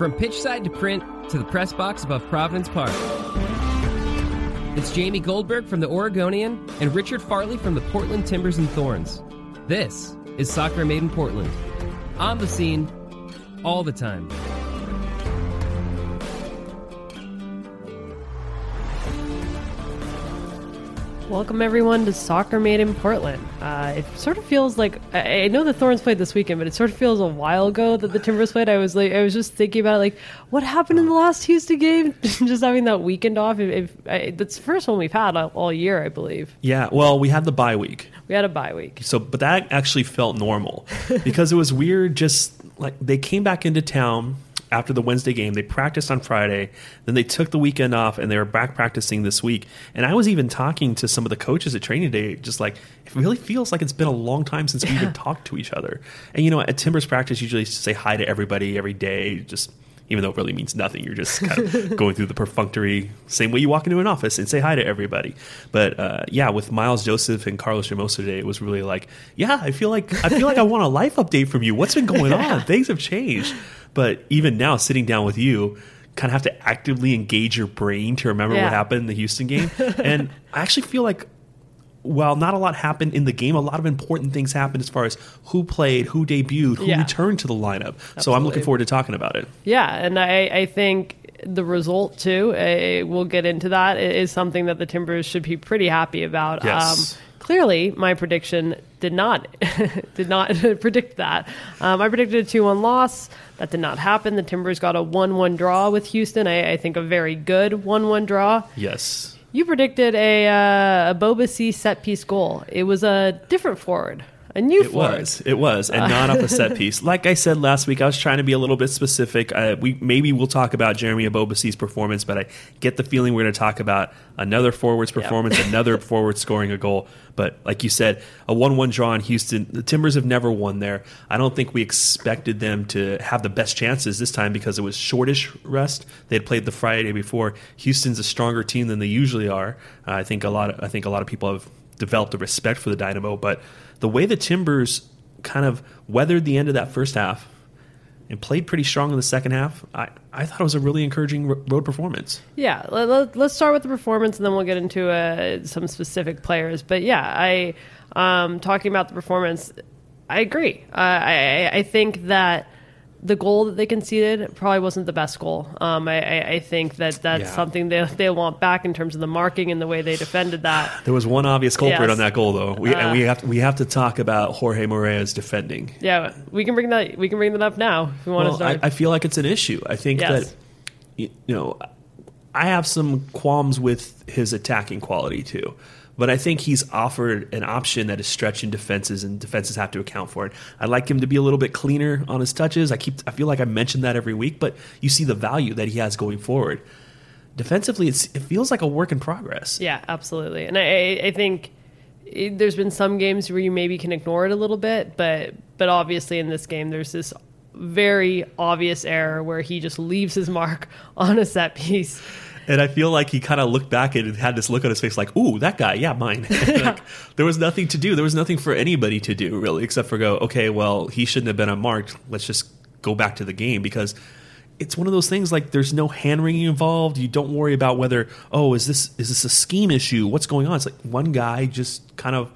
From pitch side to print to the press box above Providence Park. It's Jamie Goldberg from the Oregonian and Richard Farley from the Portland Timbers and Thorns. This is Soccer Made in Portland. On the scene, all the time. Welcome everyone to Soccer Made in Portland. Uh, it sort of feels like I, I know the Thorns played this weekend, but it sort of feels a while ago that the Timbers played. I was like, I was just thinking about it, like what happened in the last Houston game. just having that weekend off. If, if I, that's the first one we've had all, all year, I believe. Yeah, well, we had the bye week. We had a bye week. So, but that actually felt normal because it was weird. Just like they came back into town after the Wednesday game. They practiced on Friday, then they took the weekend off, and they were back practicing this week. And I was even talking to some of the coaches at training day, just like it really feels like it's been a long time since we even talked to each other. And you know, at Timbers practice, usually say hi to everybody every day, just even though it really means nothing. You're just kind of going through the perfunctory same way you walk into an office and say hi to everybody. But uh, yeah, with Miles Joseph and Carlos Hermoso today, it was really like, yeah, I feel like I feel like I want a life update from you. What's been going on? Things have changed. But even now, sitting down with you, kind of have to actively engage your brain to remember Yeah. what happened in the Houston game. and I actually feel like while not a lot happened in the game, a lot of important things happened as far as who played, who debuted, who Yeah. returned to the lineup. So I'm looking forward to talking about it. Yeah, and I, I think the result too. Uh, we'll get into that. Is something that the Timbers should be pretty happy about. Yes. Um, clearly, my prediction did not did not predict that. Um, I predicted a two one loss. That did not happen. The Timbers got a one one draw with Houston. I, I think a very good one one draw. Yes. You predicted a uh, a Boba C set piece goal. It was a different forward, a new It was. It was, and not off a set piece. Like I said last week, I was trying to be a little bit specific. Uh, we maybe we'll talk about Jeremy Ebobisse's performance, but I get the feeling we're going to talk about another forward's performance, another forward scoring a goal. But like you said, a one-one draw in Houston. The Timbers have never won there. I don't think we expected them to have the best chances this time because it was shortish rest. They had played the Friday before. Houston's a stronger team than they usually are. Uh, I think a lot. Of, I think a lot of people have developed a respect for the Dynamo, but the way the Timbers kind of weathered the end of that first half and played pretty strong in the second half, I, I thought it was a really encouraging road performance. Yeah, let, let's start with the performance, and then we'll get into uh, some specific players. But yeah, I um, talking about the performance, I agree. Uh, I- I think that the goal that they conceded probably wasn't the best goal. Um, I, I, I think that that's Yeah. something they they want back in terms of the marking and the way they defended that. There was one obvious culprit Yes. on that goal, though, we, and Uh, we have to, we have to talk about Jorge Moreira's defending. Yeah, we can bring that we can bring that up now if we want to Well, I, start. I feel like it's an issue. I think Yes. that you know I have some qualms with his attacking quality too. But I think he's offered an option that is stretching defenses, and defenses have to account for it. I'd like him to be a little bit cleaner on his touches. I keep, I feel like I mentioned that every week, but you see the value that he has going forward. Defensively, it feels like a work in progress. Yeah, absolutely. And I, I- I think it, there's been some games where you maybe can ignore it a little bit, but but obviously in this game there's this very obvious error where he just leaves his mark on a set piece. And I feel like he kind of looked back and had this look on his face like, ooh, that guy, yeah, mine. like, there was nothing to do. There was nothing for anybody to do, really, except for go, okay, well, he shouldn't have been unmarked. Let's just go back to the game because it's one of those things like there's no hand wringing involved. You don't worry about whether, oh, is this is this a scheme issue? What's going on? It's like one guy just kind of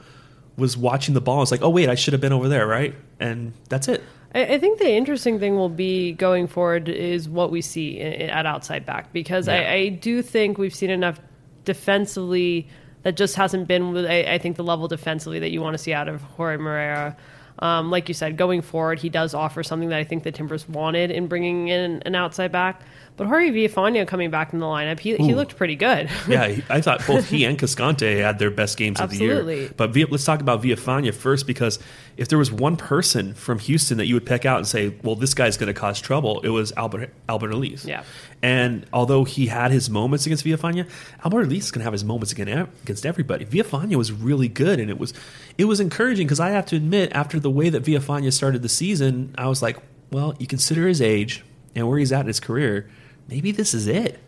was watching the ball. It's like, oh, wait, I should have been over there, right? and that's it. I, I think the interesting thing will be going forward is what we see at outside back because Yeah. I, I do think we've seen enough defensively that just hasn't been I, I think the level defensively that you want to see out of Jorge Moreira. Um, like you said, going forward, he does offer something that I think the Timbers wanted in bringing in an outside back. But Jorge Villafana coming back in the lineup, he, he looked pretty good. Yeah, he- I thought both he and Cascante had their best games of the year. Absolutely. But Villa, let's talk about Villafana first because if there was one person from Houston that you would pick out and say, "Well, this guy's going to cause trouble," it was Albert Alberth Elis. Yeah. And although he had his moments against Villafana, Alberth Elis is going to have his moments against against everybody. Villafana was really good, and it was it was encouraging because I have to admit, after the way that Villafana started the season, I was like, "Well, you consider his age and where he's at in his career." Maybe this is it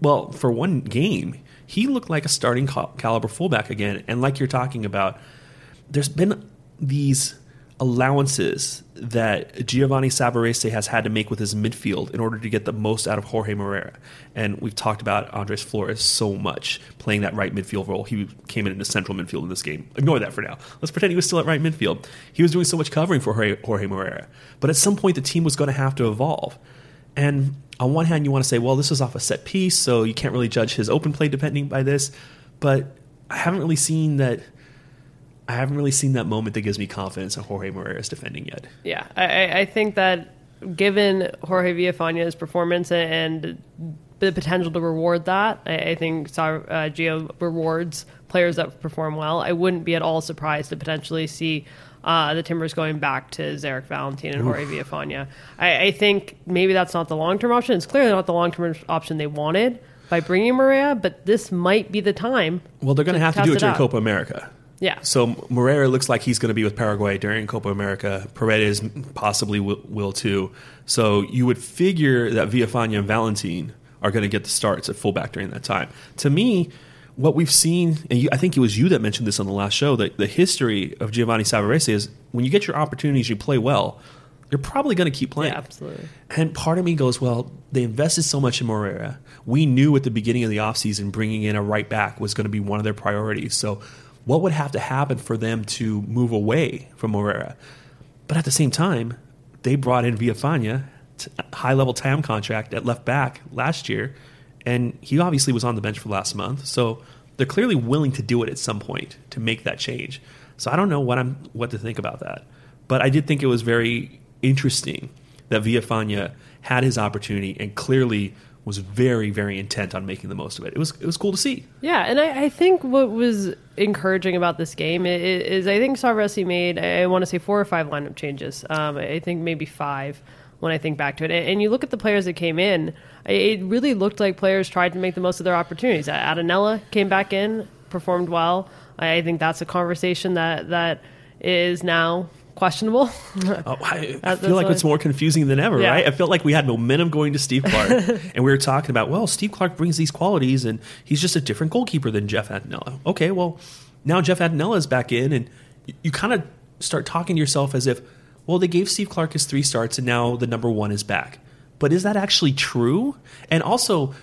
well, for one game, he looked like a starting cal- caliber fullback again. And like you're talking about, there's been these allowances that Giovanni Savarese has had to make with his midfield in order to get the most out of Jorge Moreira. And we've talked about Andres Flores so much playing that right midfield role. He came in into central midfield in this game. Ignore that for now. Let's pretend he was still at right midfield. He was doing so much covering for Jorge, Jorge Moreira. But at some point, the team was going to have to evolve. And on one hand, you want to say, well, this was off a set piece, so you can't really judge his open play depending by this. But I haven't really seen that. I haven't really seen that moment that gives me confidence in Jorge Moreira's defending yet. Yeah, I, I- think that given Jorge Villafana's performance and the potential to reward that, I, I think uh, Gio rewards players that perform well. I wouldn't be at all surprised to potentially see uh, the Timbers going back to Zarek Valentin and Jorge Villafana. I, I think maybe that's not the long term option. It's clearly not the long term option they wanted by bringing Moreira, but this might be the time. Well, they're going to have to do it during out. Copa America. Yeah. So Moreira looks like he's going to be with Paraguay during Copa America. Paredes possibly will, will too. So you would figure that Villafana and Valentin are going to get the starts at fullback during that time. To me, what we've seen, and you, I think it was you that mentioned this on the last show, that the history of Giovanni Savarese is when you get your opportunities, you play well. You're probably going to keep playing. Yeah, absolutely. And part of me goes, well, they invested so much in Moreira. We knew at the beginning of the offseason bringing in a right back was going to be one of their priorities. So, what would have to happen for them to move away from Moreira? But at the same time, they brought in High level TAM contract at left back last year, and he obviously was on the bench for last month. So, they're clearly willing to do it at some point to make that change. So, I don't know what I'm what to think about that. But I did think it was very interesting that Villafana had his opportunity and clearly was very, very intent on making the most of it. It was it was cool to see. Yeah, and I, I think what was encouraging about this game i- i- is, I think Savarese made I want to say four or five lineup changes. Um, I think maybe five when I think back to it. And, and you look at the players that came in, it really looked like players tried to make the most of their opportunities. Attinella came back in, performed well. I, think that's a conversation that that is now questionable. Oh, I, I feel like it's more confusing than ever, Yeah. right? I felt like we had momentum going to Steve Clark, and we were talking about, well, Steve Clark brings these qualities, and he's just a different goalkeeper than Jeff Attinella. Okay, well, now Jeff Attinella is back in, and you, you kind of start talking to yourself as if, well, they gave Steve Clark his three starts, and now the number one is back. But is that actually true? And also,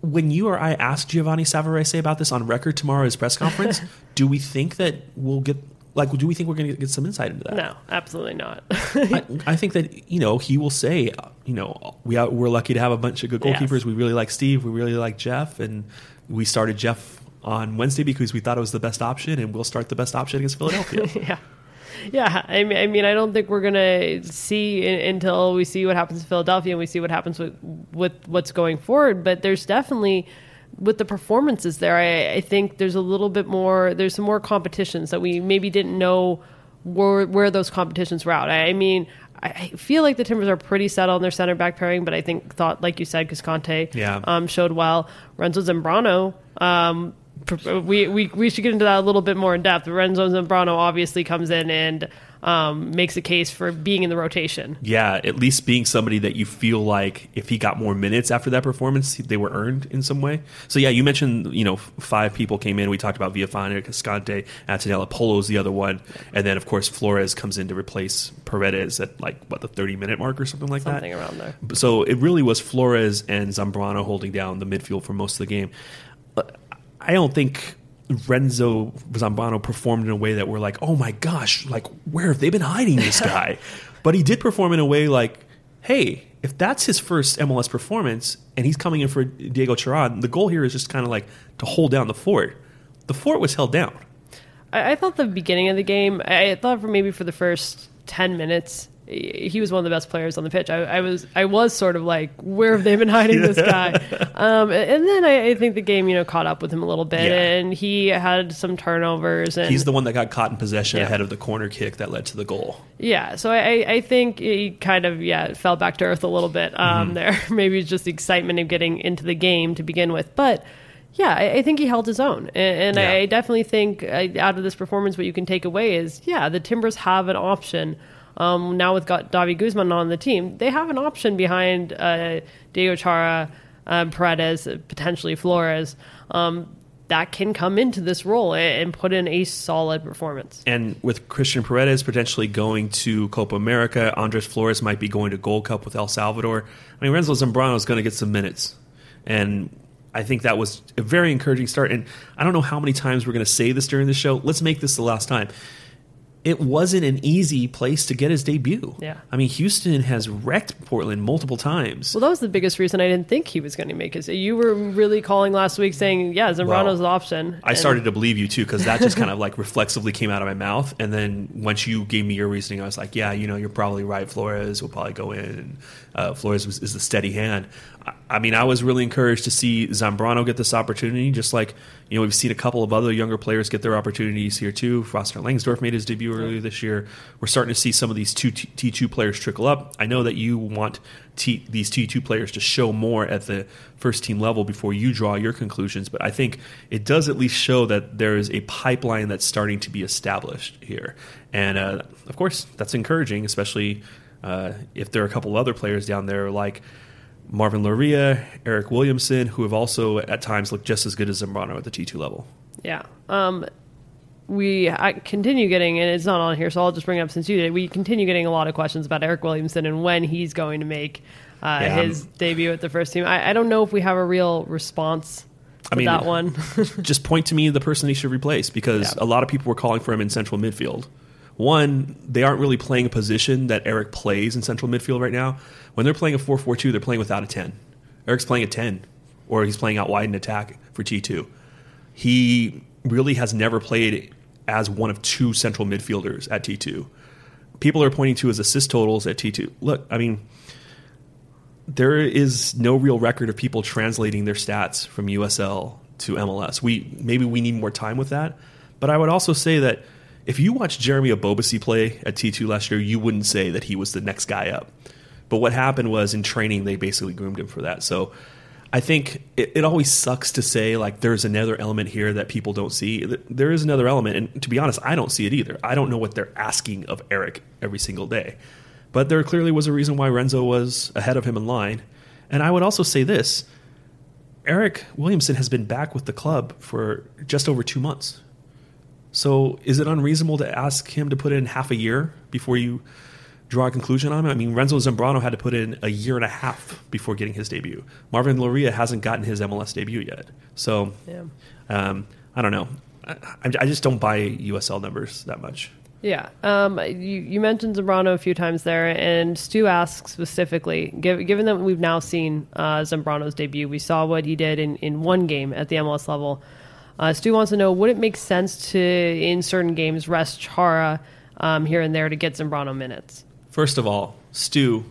when you or I asked Giovanni Savarese about this on record tomorrow at his press conference, do we think that we'll get like do we think we're going to get some insight into that? no, absolutely not. I, I think that you know he will say, you know, we are, we're lucky to have a bunch of good Yes. goalkeepers. We really like Steve. We really like Jeff, and we started Jeff on Wednesday because we thought it was the best option, and we'll start the best option against Philadelphia. yeah. Yeah, I mean, I mean, I don't think we're gonna see in, until we see what happens in Philadelphia and we see what happens with with what's going forward. But there's definitely with the performances there. I, I think there's a little bit more. There's some more competitions that we maybe didn't know where where those competitions were out. I, I mean. I feel like the Timbers are pretty settled in their center back pairing, but I think thought, like you said, Cascante Yeah. um, showed well. Renzo Zambrano, um, we, we we should get into that a little bit more in depth. Renzo Zambrano obviously comes in and um, makes a case for being in the rotation. yeah, at least being somebody that you feel like if he got more minutes after that performance, they were earned in some way. So yeah, you mentioned you know five people came in. We talked about Villafana, Cascante, Attinella, Polo's the other one, and then of course Flores comes in to replace Paredes at like what the thirty minute mark or something like Something that. around there. So it really was Flores and Zambrano holding down the midfield for most of the game. I don't think Renzo Zambrano performed in a way that we're like, oh my gosh, like where have they been hiding this guy? but he did perform in a way like, hey, if that's his first MLS performance and he's coming in for Diego Charan, the goal here is just kind of like to hold down the fort. The fort was held down. I, I thought the beginning of the game, I thought for maybe for the first 10 minutes, he was one of the best players on the pitch. I, I was I was sort of like, where have they been hiding this guy? Um, and then I, I, think the game, you know, caught up with him a little bit, yeah. and he had some turnovers. And he's the one that got caught in possession yeah. ahead of the corner kick that led to the goal. Yeah, so I, I think he kind of yeah fell back to earth a little bit um, mm-hmm. there. Maybe it's just the excitement of getting into the game to begin with, but. Yeah, I, think he held his own, and, and yeah. I definitely think uh, out of this performance, what you can take away is, yeah, the Timbers have an option um, now with David Guzman on the team, they have an option behind uh, Diego Chara, uh, Paredes, potentially Flores. Um, that can come into this role and put in a solid performance. And with Christian Paredes potentially going to Copa America, Andres Flores might be going to Gold Cup with El Salvador. I mean, Renzo Zambrano is going to get some minutes. And I think that was a very encouraging start. And I don't know how many times we're going to say this during the show. Let's make this the last time it wasn't an easy place to get his debut. Yeah. I mean, Houston has wrecked Portland multiple times. Well, that was the biggest reason I didn't think he was going to make it. You were really calling last week saying, yeah, Zambrano's well, the option. I started to believe you too, because that just kind of like reflexively came out of my mouth. And then once you gave me your reasoning, I was like, yeah, you know, you're probably right. Flores will probably go in. Uh, Flores was, is the steady hand. I mean, I was really encouraged to see Zambrano get this opportunity, just like you know we've seen a couple of other younger players get their opportunities here too. Foster Langsdorf made his debut earlier this year. We're starting to see some of these two T two players trickle up. I know that you want T, these T two players to show more at the first team level before you draw your conclusions, but I think it does at least show that there is a pipeline that's starting to be established here, and uh, of course that's encouraging, especially uh, if there are a couple other players down there like. Marvin Loria, Eric Williamson, who have also at times looked just as good as Zambrano at the T2 level. Yeah. Um, we I continue getting, and it's not on here, so I'll just bring it up since you did. We continue getting a lot of questions about Eric Williamson and when he's going to make uh, yeah, his I'm, debut at the first team. I, I, don't know if we have a real response I mean, that one. just point to me the person he should replace because yeah. a lot of people were calling for him in central midfield. One, they aren't really playing a position that Eric plays in central midfield right now. When they're playing a 4 4 2, they're playing without a 10. Eric's playing a 10, or he's playing out wide in attack for T2. He really has never played as one of two central midfielders at T2. People are pointing to his assist totals at T2. Look, I mean, there is no real record of people translating their stats from USL to MLS. We maybe we need more time with that, but I would also say that if you watch Jeremy Ebobisse play at T2 last year, you wouldn't say that he was the next guy up. But what happened was in training, they basically groomed him for that. So I think it, it, always sucks to say like there's another element here that people don't see. There is another element, and to be honest, I don't see it either. I don't know what they're asking of Eric every single day, but there clearly was a reason why Renzo was ahead of him in line. And I would also say this: Eric Williamson has been back with the club for just over two months. So is it unreasonable to ask him to put in half a year before you draw a conclusion on him? I mean, Renzo Zambrano had to put in a year and a half before getting his debut. Marvin Loria hasn't gotten his MLS debut yet. So yeah. um, I don't know. I, I, just don't buy USL numbers that much. Yeah. Um, you, you, mentioned Zambrano a few times there, and Stu asks specifically, given that we've now seen uh, Zambrano's debut, we saw what he did in, in one game at the MLS level. Uh, Stu wants to know would it make sense to, in certain games, rest Chara um, here and there to get Zambrano minutes? First of all, Stu,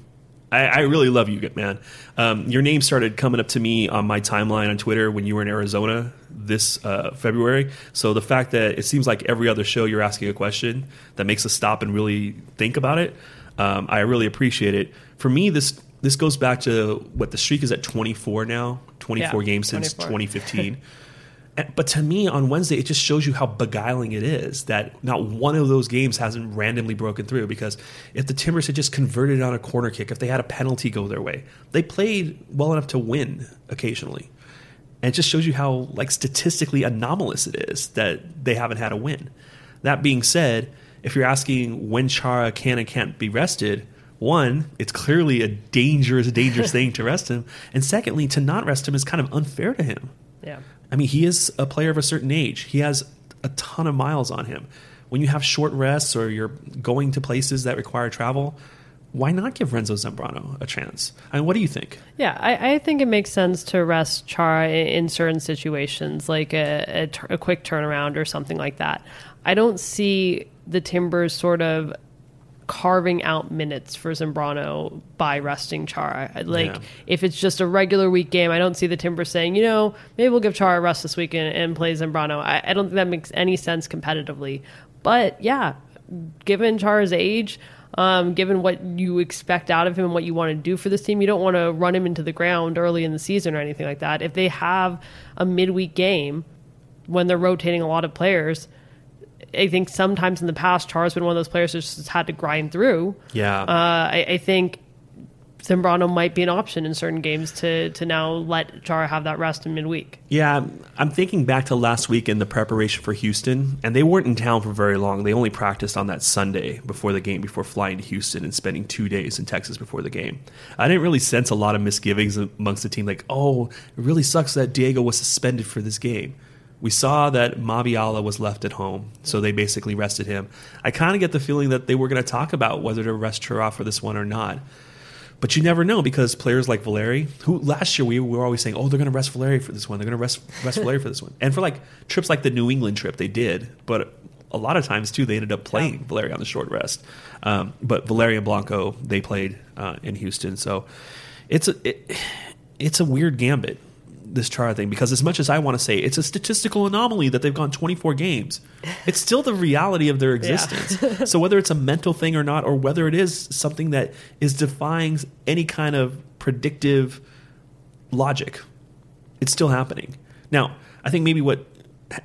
I, I really love you, man. Um, your name started coming up to me on my timeline on Twitter when you were in Arizona this uh, February. So the fact that it seems like every other show you're asking a question that makes us stop and really think about it, um, I really appreciate it. For me, this this goes back to what the streak is at 24 now, 24 yeah, games 24. since 2015. But to me, on Wednesday, it just shows you how beguiling it is that not one of those games hasn't randomly broken through. Because if the Timbers had just converted on a corner kick, if they had a penalty go their way, they played well enough to win occasionally. And it just shows you how like statistically anomalous it is that they haven't had a win. That being said, if you're asking when Chara can and can't be rested, one, it's clearly a dangerous, dangerous thing to rest him, and secondly, to not rest him is kind of unfair to him. Yeah. I mean, he is a player of a certain age. He has a ton of miles on him. When you have short rests or you're going to places that require travel, why not give Renzo Zambrano a chance? I mean, what do you think? Yeah, I, I think it makes sense to rest Chara in, in certain situations, like a, a, a quick turnaround or something like that. I don't see the Timbers sort of carving out minutes for Zambrano by resting Chara. Like Yeah. if it's just a regular week game, I don't see the Timbers saying, you know, maybe we'll give Chara a rest this week and, and play Zambrano. I, I don't think that makes any sense competitively. But yeah, given Chara's age, um, given what you expect out of him and what you want to do for this team, you don't want to run him into the ground early in the season or anything like that. If they have a midweek game when they're rotating a lot of players, I think sometimes in the past, Char's been one of those players that's just had to grind through. Yeah. Uh, I, I think Zambrano might be an option in certain games to to now let Char have that rest in midweek. Yeah, I'm thinking back to last week in the preparation for Houston, and they weren't in town for very long. They only practiced on that Sunday before the game, before flying to Houston and spending two days in Texas before the game. I didn't really sense a lot of misgivings amongst the team, like, oh, it really sucks that Diego was suspended for this game. We saw that Mabiala was left at home, so they basically rested him. I kind of get the feeling that they were going to talk about whether to rest Chara for this one or not. But you never know because players like Valeri, who last year we were always saying, oh, they're going to rest Valeri for this one. They're going to rest rest Valeri for this one. And for like trips like the New England trip, they did. But a lot of times too, they ended up playing Valeri on the short rest. Um, but Valeri and Blanco, they played uh, in Houston. So it's a it, it's a weird gambit this Chara thing because as much as I want to say it's a statistical anomaly that they've gone 24 games, it's still the reality of their existence. so whether it's a mental thing or not, or whether it is something that is defying any kind of predictive logic, it's still happening. Now, I think maybe what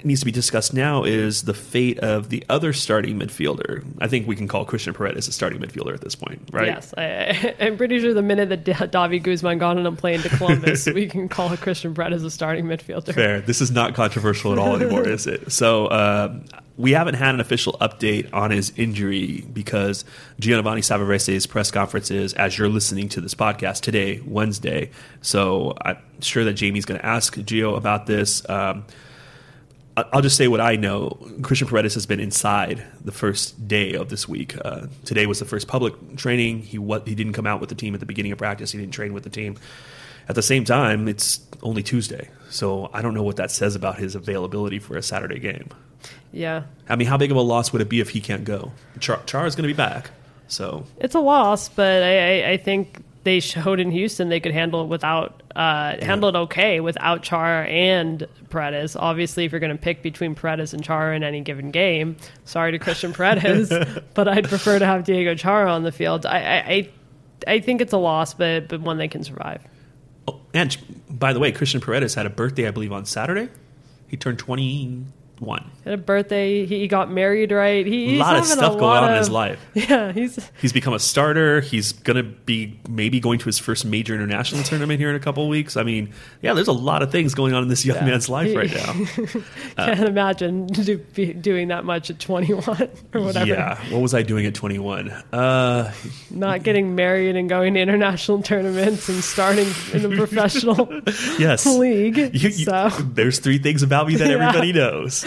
needs to be discussed now is the fate of the other starting midfielder. I think we can call Christian Paredes a starting midfielder at this point, right? Yes, I, I'm pretty sure the minute that David Guzman gone on a plane to Columbus, we can call Christian as a starting midfielder. Fair. This is not controversial at all anymore, is it? So uh, we haven't had an official update on his injury because Giovanni Savarese's press conference is as you're listening to this podcast today, Wednesday. So I'm sure that Jamie's going to ask Gio about this. Um, I'll just say what I know. Christian Paredes has been inside the first day of this week. Uh, today was the first public training. He what he didn't come out with the team at the beginning of practice. He didn't train with the team. At the same time, it's only Tuesday, so I don't know what that says about his availability for a Saturday game. Yeah, I mean, how big of a loss would it be if he can't go? Char, Char is going to be back, so it's a loss, but I, I, I think they showed in Houston they could handle it without uh, handle it okay without Char and Paredes. Obviously, if you're going to pick between Paredes and Char in any given game, sorry to Christian Paredes, but I'd prefer to have Diego Chara on the field. I, I, I, I think it's a loss, but but one they can survive. Oh, and by the way, Christian Paredes had a birthday, I believe, on Saturday. He turned 21. Had a birthday. He, got married. Right. He, A lot of stuff going on in his life. Yeah, he's He's become a starter. He's going to be maybe going to his first major international tournament here in a couple of weeks. I mean, yeah, there's a lot of things going on in this young Yeah. man's life He- right now. can't imagine do, be doing that much at 21 or whatever. Yeah. What was I doing at 21? Uh, Not getting married and going to international tournaments and starting in a professional yes. league. You- you- so there's three things about me that Yeah. everybody knows.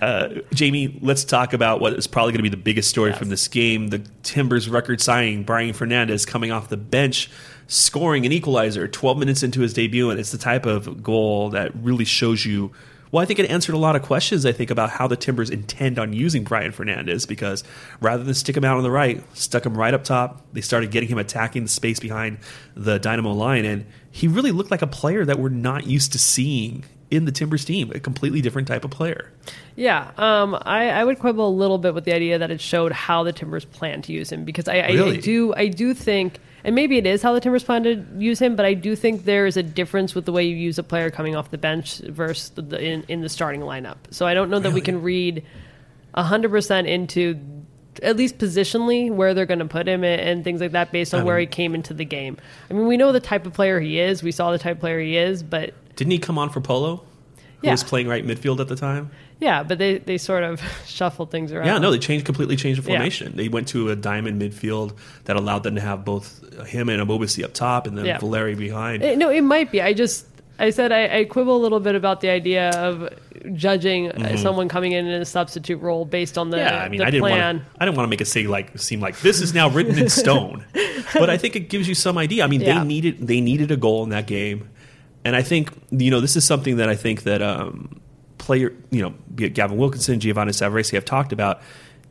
Uh, Jamie, let's talk about what is probably going to be the biggest story Yes. from this game: the Timbers record signing Brian Fernandez coming off the bench, scoring an equalizer 12 minutes into his debut, and it's the type of goal that really shows you. Well, I think it answered a lot of questions. I think about how the Timbers intend on using Brian Fernandez because rather than stick him out on the right, stuck him right up top. They started getting him attacking the space behind the Dynamo line, and he really looked like a player that we're not used to seeing in the Timbers team. A completely different type of player. yeah, um, I, I would quibble a little bit with the idea that it showed how the Timbers plan to use him because I, I, Really? I do I do think. And maybe it is how the Timbers plan to use him, but I do think there is a difference with the way you use a player coming off the bench versus the, in, in the starting lineup. So I don't know that we can read 100% into at least positionally where they're going to put him and, and things like that based on I where he came into the game. I mean, we know the type of player he is. We saw the type of player he is, but Didn't he come on for Polo? Who Yeah. was playing right midfield at the time? yeah, but they, they sort of shuffled things around. Yeah, no, they changed completely changed the Yeah. formation. They went to a diamond midfield that allowed them to have both him and Ebobisse up top and then Yeah. Valeri behind. Eh, no, it might be. I just I said I, I quibble a little bit about the idea of judging uh someone coming in in a substitute role based on the, Mm-hmm. yeah, I mean, I didn't plan. want I didn't want to make it say like seem like this is now written in stone, but I think it gives you some idea. I mean, Yeah. they needed they needed a goal in that game, and I think you know this is something that I think that um, player you know be it Gavin Wilkinson, Giovanni Savarese have talked about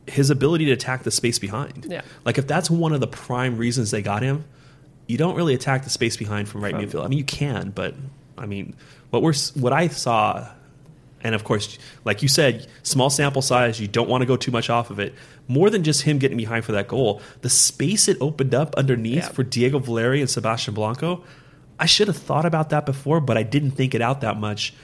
his ability to attack the space behind. Yeah. like if that's one of the prime reasons they got him, you don't really attack the space behind from right midfield. I mean, you can, but I mean, what we're what I saw and of course, like you said, small sample size, you don't want to go too much off of it. More than just him getting behind for that goal, the space it opened up underneath Yeah. for Diego Valeri and Sebastian Blanco, I should have thought about that before, but I didn't think it out that much.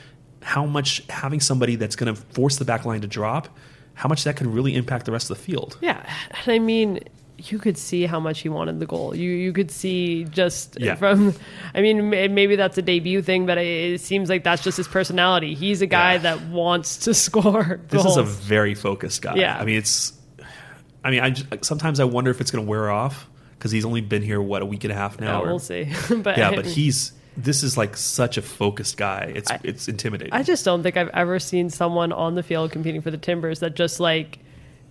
How much having somebody that's going to force the back line to drop, how much that could really impact the rest of the field. Yeah, and I mean, you could see how much he wanted the goal. You you could see just Yeah. from, I mean, maybe that's a debut thing, but it, it seems like that's just his personality. He's a guy Yeah. that wants to score This goals. is a very focused guy. Yeah. I mean, it's. I mean, I just, sometimes I wonder if it's going to wear off because he's only been here what a week and a half now. Yeah, or- we'll see. but yeah, but he's this is like such a focused guy. It's it's intimidating. I just don't think I've ever seen someone on the field competing for the Timbers that just like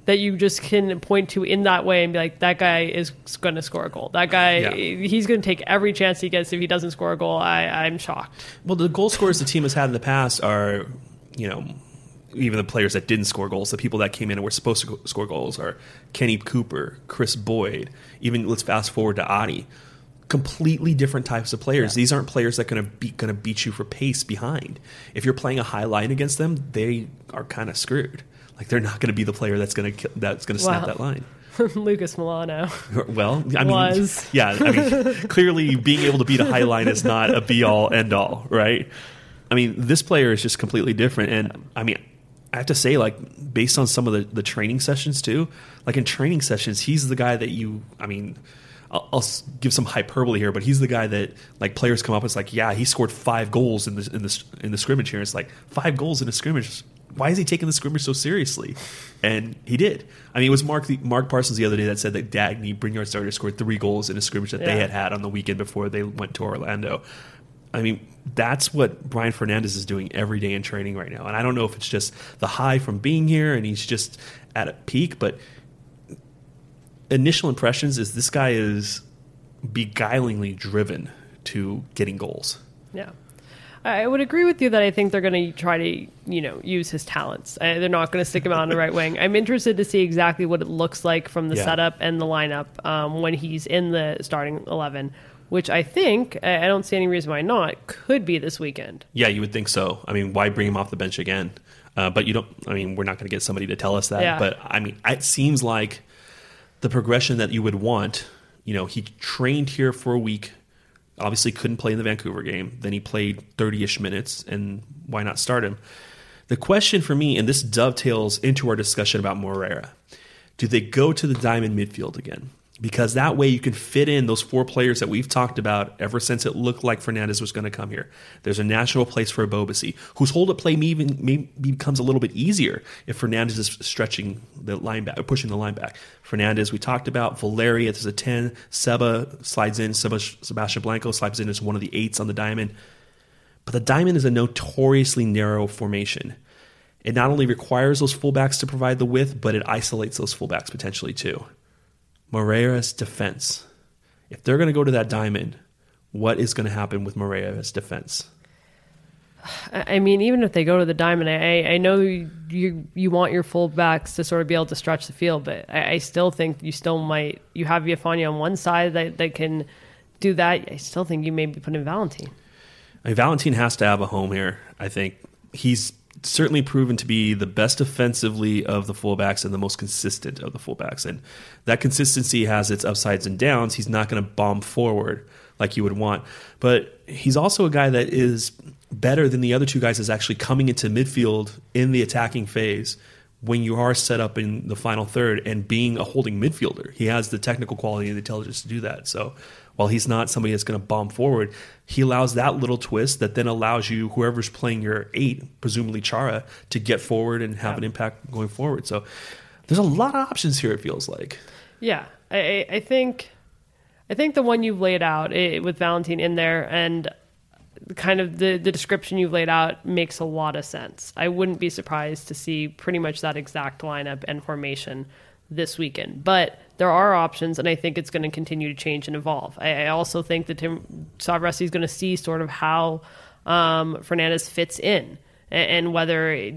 that you just can point to in that way and be like, that guy is going to score a goal. That guy, Yeah. he's going to take every chance he gets. If he doesn't score a goal, I, I'm shocked. well, the goal scorers the team has had in the past are, you know, even the players that didn't score goals, the people that came in and were supposed to go- score goals are Kenny Cooper, Kris Boyd. Even let's fast forward to Adi. Completely different types of players. These aren't players that going to beat going to beat you for pace behind. If you're playing a high line against them, they are kind of screwed. Like they're not going to be the player that's going to that's going to snap Wow. that line. Lucas Melano. Well, I mean, Was. yeah, I mean, clearly being able to beat a high line is not a be all end all, right? I mean, this player is just completely different, and I mean, I have to say, like, based on some of the, the training sessions too, like in training sessions, he's the guy that you, I mean. I'll, I'll give some hyperbole here, but he's the guy that like players come up. and It's like, yeah, he scored five goals in the in the in the scrimmage here. It's like five goals in a scrimmage. Why is he taking the scrimmage so seriously? And he did. I mean, it was Mark the, Mark Parsons the other day that said that Dagny Brynjarsdottir, scored three goals in a scrimmage that they had had on the weekend before they went to Orlando. I mean, that's what Brian Fernandez is doing every day in training right now. And I don't know if it's just the high from being here and he's just at a peak, but initial impressions is this guy is beguilingly driven to getting goals. Yeah. I would agree with you that I think they're going to try to, you know, use his talents. They're not going to stick him out on the right wing. I'm interested to see exactly what it looks like from the Yeah. setup and the lineup um, when he's in the starting 11, which I think, I don't see any reason why not, could be this weekend. Yeah, you would think so. I mean, why bring him off the bench again? Uh, but you don't. I mean, we're not going to get somebody to tell us that. Yeah. But I mean, it seems like the progression that you would want. You know, he trained here for a week. Obviously, couldn't play in the Vancouver game. Then he played thirty-ish minutes, and why not start him? The question for me, and this dovetails into our discussion about Moreira, do they go to the diamond midfield again? Because that way you can fit in those four players that we've talked about ever since it looked like Fernandez was going to come here. There's a natural place for Ebobisse, whose hold up play may even maybe becomes a little bit easier if Fernandez is stretching the line back, pushing the line back. Fernandez, we talked about. Valeria, as a 10. Seba slides in. Seba, Sebastian Blanco slides in as one of the eights on the diamond. But the diamond is a notoriously narrow formation. It not only requires those fullbacks to provide the width, but it isolates those fullbacks potentially too. Moreira's defense. If they're going to go to that diamond, what is going to happen with Moreira's defense? I mean, even if they go to the diamond, I, I know you you you want your fullbacks to sort of be able to stretch the field, but I, I still think you still might. You have Villafana on one side that, that can do that. I still think you may be putting Valentine. I mean, Valentin has to have a home here. I think he's certainly proven to be the best offensively of the fullbacks and the most consistent of the fullbacks. And that consistency has its upsides and downs. He's not going to bomb forward like you would want, but he's also a guy that is better than the other two guys is actually coming into midfield in the attacking phase when you are set up in the final third and being a holding midfielder. He has the technical quality and the intelligence to do that. So while he's not somebody that's going to bomb forward, he allows that little twist that then allows you, whoever's playing your eight, presumably Chara, to get forward and have an impact going forward. So there's a lot of options here, it feels like. Yeah, I, I- think, I think the one you've laid out eh, with Valentine in there, and kind of the, the description you've laid out makes a lot of sense. I wouldn't be surprised to see pretty much that exact lineup and formation this weekend. But there are options, and I think it's going to continue to change and evolve. I, I also think that Tim Savarese is going to see sort of how um, Fernandez fits in and, and whether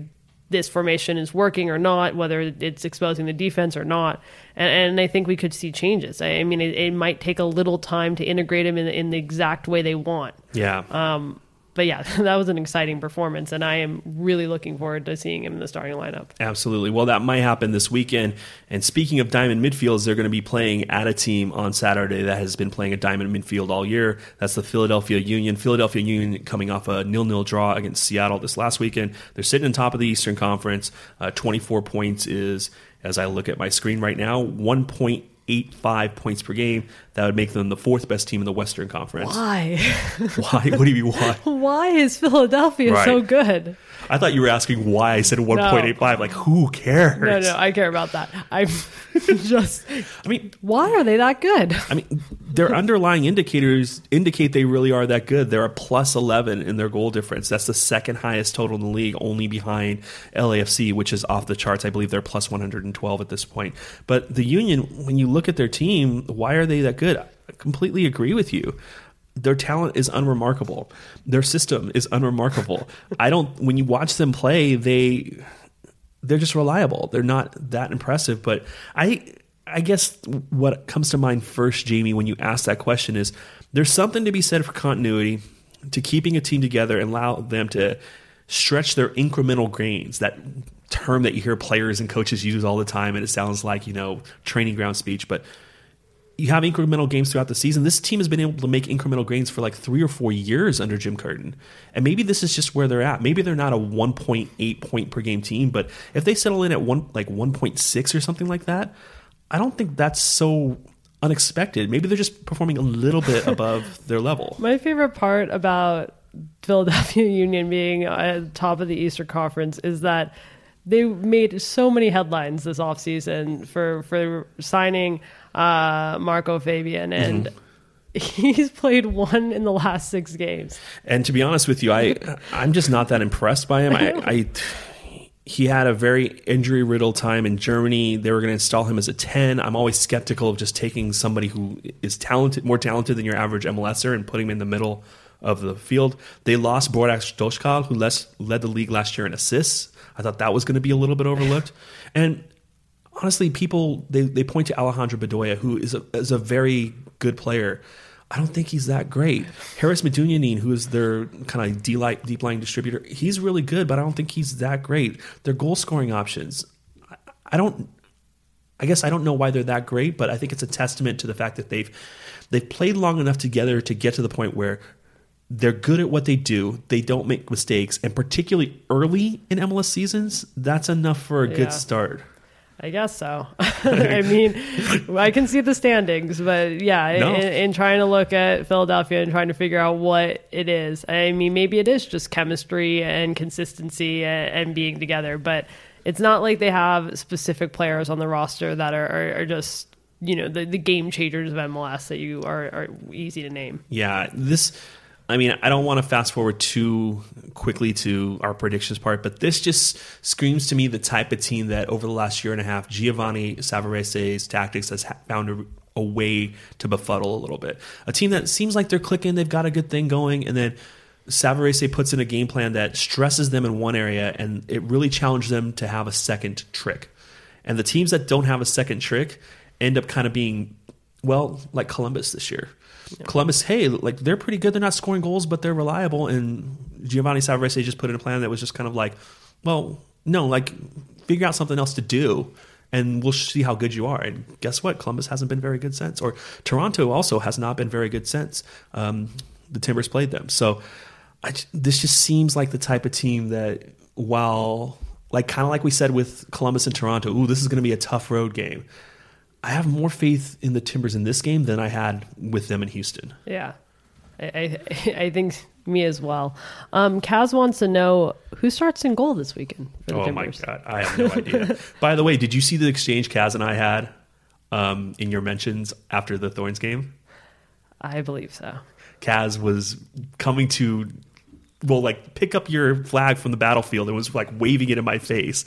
this formation is working or not, whether it's exposing the defense or not. And, and I think we could see changes. I, I mean, it, it, might take a little time to integrate him in, in the exact way they want. Yeah. Um, but yeah, that was an exciting performance, and I am really looking forward to seeing him in the starting lineup. Absolutely. Well, that might happen this weekend. And speaking of diamond midfields, they're going to be playing at a team on Saturday that has been playing a diamond midfield all year. That's the Philadelphia Union. Philadelphia Union coming off a nil-nil draw against Seattle this last weekend. They're sitting on top of the Eastern Conference. Uh, 24 points is, as I look at my screen right now, 1.85 points per game. That would make them the fourth best team in the Western Conference. Why? Why? What do you mean why? Why is Philadelphia Right. so good? I thought you were asking why I said 1.85. Like, who cares? No, no, I care about that. I'm just. I mean, Why are they that good? I mean, their underlying indicators indicate they really are that good. They're a plus 11 in their goal difference. That's the second highest total in the league, only behind LAFC, which is off the charts. I believe they're plus 112 at this point. But the Union, when you look at their team, why are they that good? I completely agree with you. Their talent is unremarkable. Their system is unremarkable. I don't. When you watch them play, they they're just reliable. They're not that impressive, but I I guess what comes to mind first, Jamie, when you ask that question is there's something to be said for continuity, to keeping a team together and allow them to stretch their incremental gains. That term that you hear players and coaches use all the time, and it sounds like you know training ground speech, but you have incremental gains throughout the season. This team has been able to make incremental gains for like three or four years under Jim Curtin. And maybe this is just where they're at. Maybe they're not a 1.8 point per game team, but if they settle in at one like 1.6 or something like that, I don't think that's so unexpected. Maybe they're just performing a little bit above their level. My favorite part about Philadelphia Union being at the top of the Eastern Conference is that they made so many headlines this offseason for for signing uh, Marco Fabian and he's played one in the last six games. And to be honest with you, I I'm just not that impressed by him. I, I he had a very injury riddled time in Germany. They were going to install him as a 10. I'm always skeptical of just taking somebody who is talented, more talented than your average MLSer and putting him in the middle of the field. They lost Borek Dockal, who led the league last year in assists. I thought that was going to be a little bit overlooked. And honestly, people they, they point to Alejandro Bedoya, who is a, is a very good player. I don't think he's that great. Haris Medunjanin, who is their kind of deep, deep line distributor, he's really good, but I don't think he's that great. Their goal scoring options, I, I don't. I guess I don't know why they're that great, but I think it's a testament to the fact that they've they've played long enough together to get to the point where they're good at what they do. They don't make mistakes, and particularly early in MLS seasons, that's enough for a Yeah. good start. I guess so. I mean, I can see the standings, but yeah, No. in, in trying to look at Philadelphia and trying to figure out what it is, I mean, maybe it is just chemistry and consistency and, and being together, but it's not like they have specific players on the roster that are, are, are just, you know, the, the game changers of MLS that you are, are easy to name. Yeah, this. I mean, I don't want to fast forward too quickly to our predictions part, but this just screams to me the type of team that over the last year and a half, Giovanni Savarese's tactics has found a, a way to befuddle a little bit. A team that seems like they're clicking, they've got a good thing going, and then Savarese puts in a game plan that stresses them in one area, and it really challenged them to have a second trick. And the teams that don't have a second trick end up kind of being, well, like Columbus this year. Columbus, hey, like they're pretty good. They're not scoring goals, but they're reliable. And Giovanni Savarese just put in a plan that was just kind of like, well, no, like figure out something else to do, and we'll see how good you are. And guess what? Columbus hasn't been very good since, or Toronto also has not been very good since um, the Timbers played them. So I, this just seems like the type of team that, while like kind of like we said with Columbus and Toronto, ooh, this is going to be a tough road game. I have more faith in the Timbers in this game than I had with them in Houston. Yeah, I, I, I think me as well. Um, Kaz wants to know who starts in goal this weekend for the Oh my god, I have no idea. By the way, did you see the exchange Kaz and I had um, in your mentions after the Thorns game? I believe so. Kaz was coming to, well, like pick up your flag from the battlefield and was like waving it in my face,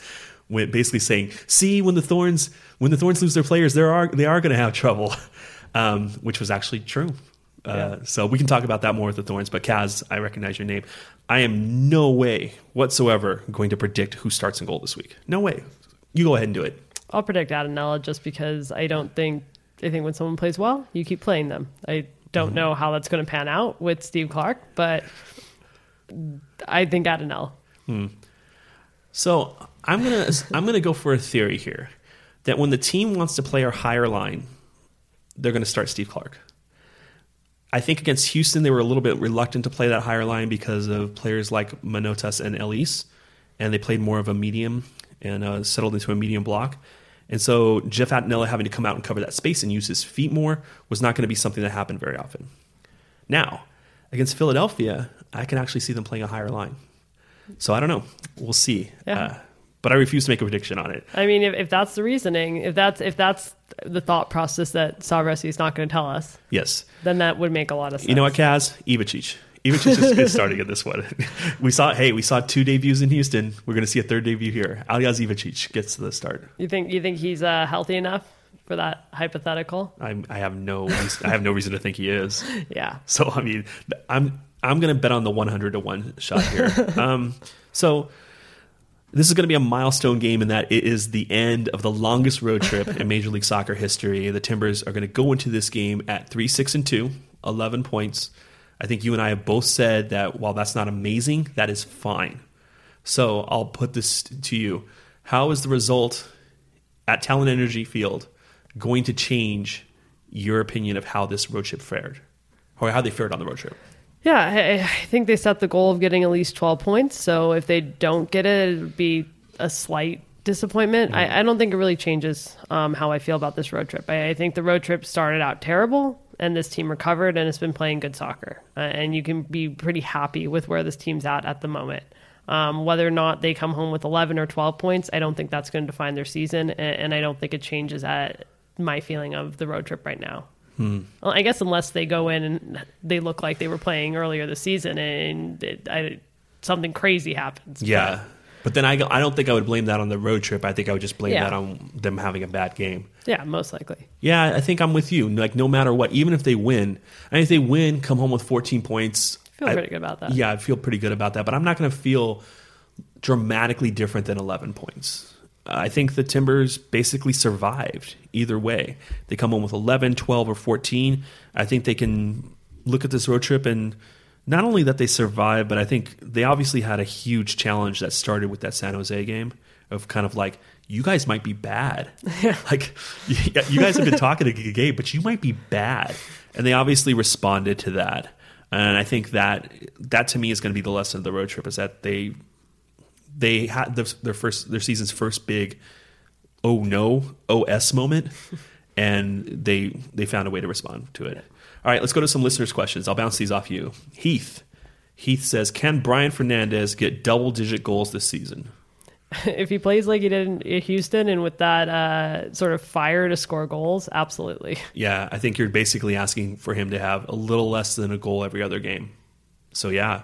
when basically saying, "See, when the Thorns when the Thorns lose their players, they are they are going to have trouble," um, which was actually true. Uh, so we can talk about that more with the Thorns. But Kaz, I recognize your name. I am no way whatsoever going to predict who starts in goal this week. No way. You go ahead and do it. I'll predict Attinella just because I don't think I think when someone plays well, you keep playing them. I don't Mm-hmm. know how that's going to pan out with Steve Clark, but I think Attinella. So I'm gonna I'm gonna go for a theory here that when the team wants to play our higher line, they're gonna start Steve Clark. I think against Houston they were a little bit reluctant to play that higher line because of players like Manotas and Elis, and they played more of a medium and uh, settled into a medium block. And so Jeff Attinella having to come out and cover that space and use his feet more was not going to be something that happened very often. Now, against Philadelphia, I can actually see them playing a higher line. So I don't know. We'll see. Yeah. Uh, but I refuse to make a prediction on it. I mean, if, if that's the reasoning, if that's if that's the thought process that Savarese is not going to tell us, Yes. then that would make a lot of sense. You know what, Kaz? Ivacic. Ivacic is, is starting in this one. we saw, hey, we saw two debuts in Houston. We're going to see a third debut here. Aljaz Ivacic gets the start. You think you think he's uh, healthy enough for that hypothetical? I, I have no, reason, I have no reason to think he is. Yeah. So I mean, I'm I'm going to bet on the 100 to one shot here. um, so this is going to be a milestone game in that it is the end of the longest road trip in Major League Soccer history. The Timbers are going to go into this game at three, six, and two, 11 points. I think you and I have both said that while that's not amazing, that is fine. So I'll put this to you: How is the result at Talen Energy Field going to change your opinion of how this road trip fared, or how they fared on the road trip? Yeah, I, I think they set the goal of getting at least 12 points. So if they don't get it, it would be a slight disappointment. I, I don't think it really changes um, how I feel about this road trip. I, I think the road trip started out terrible, and this team recovered and has been playing good soccer. Uh, and you can be pretty happy with where this team's at at the moment. Um, whether or not they come home with 11 or 12 points, I don't think that's going to define their season, and, and I don't think it changes at my feeling of the road trip right now. Well, I guess unless they go in and they look like they were playing earlier this season and it, I, something crazy happens. Yeah. But then I, I don't think I would blame that on the road trip. I think I would just blame Yeah. that on them having a bad game. Yeah, most likely. Yeah, I think I'm with you. Like no matter what, even if they win, and if they win, come home with 14 points. I Feel I- pretty good about that. Yeah, I feel pretty good about that. But I'm not going to feel dramatically different than 11 points. I think the Timbers basically survived either way. They come home with 11, 12, or 14. I think they can look at this road trip and not only that they survived, but I think they obviously had a huge challenge that started with that San Jose game of kind of like, you guys might be bad. like, you guys have been talking to Gabe, but you might be bad. And they obviously responded to that. And I think that that to me is going to be the lesson of the road trip is that they they had their, their first their season's first big oh no os moment and they they found a way to respond to it. All right let's go to some listeners questions. I'll bounce these off you. Heath. Heath says can brian fernandez get double digit goals this season? If he plays like he did in Houston and with that uh, sort of fire to score goals, absolutely. yeah i think you're basically asking for him to have a little less than a goal every other game. So yeah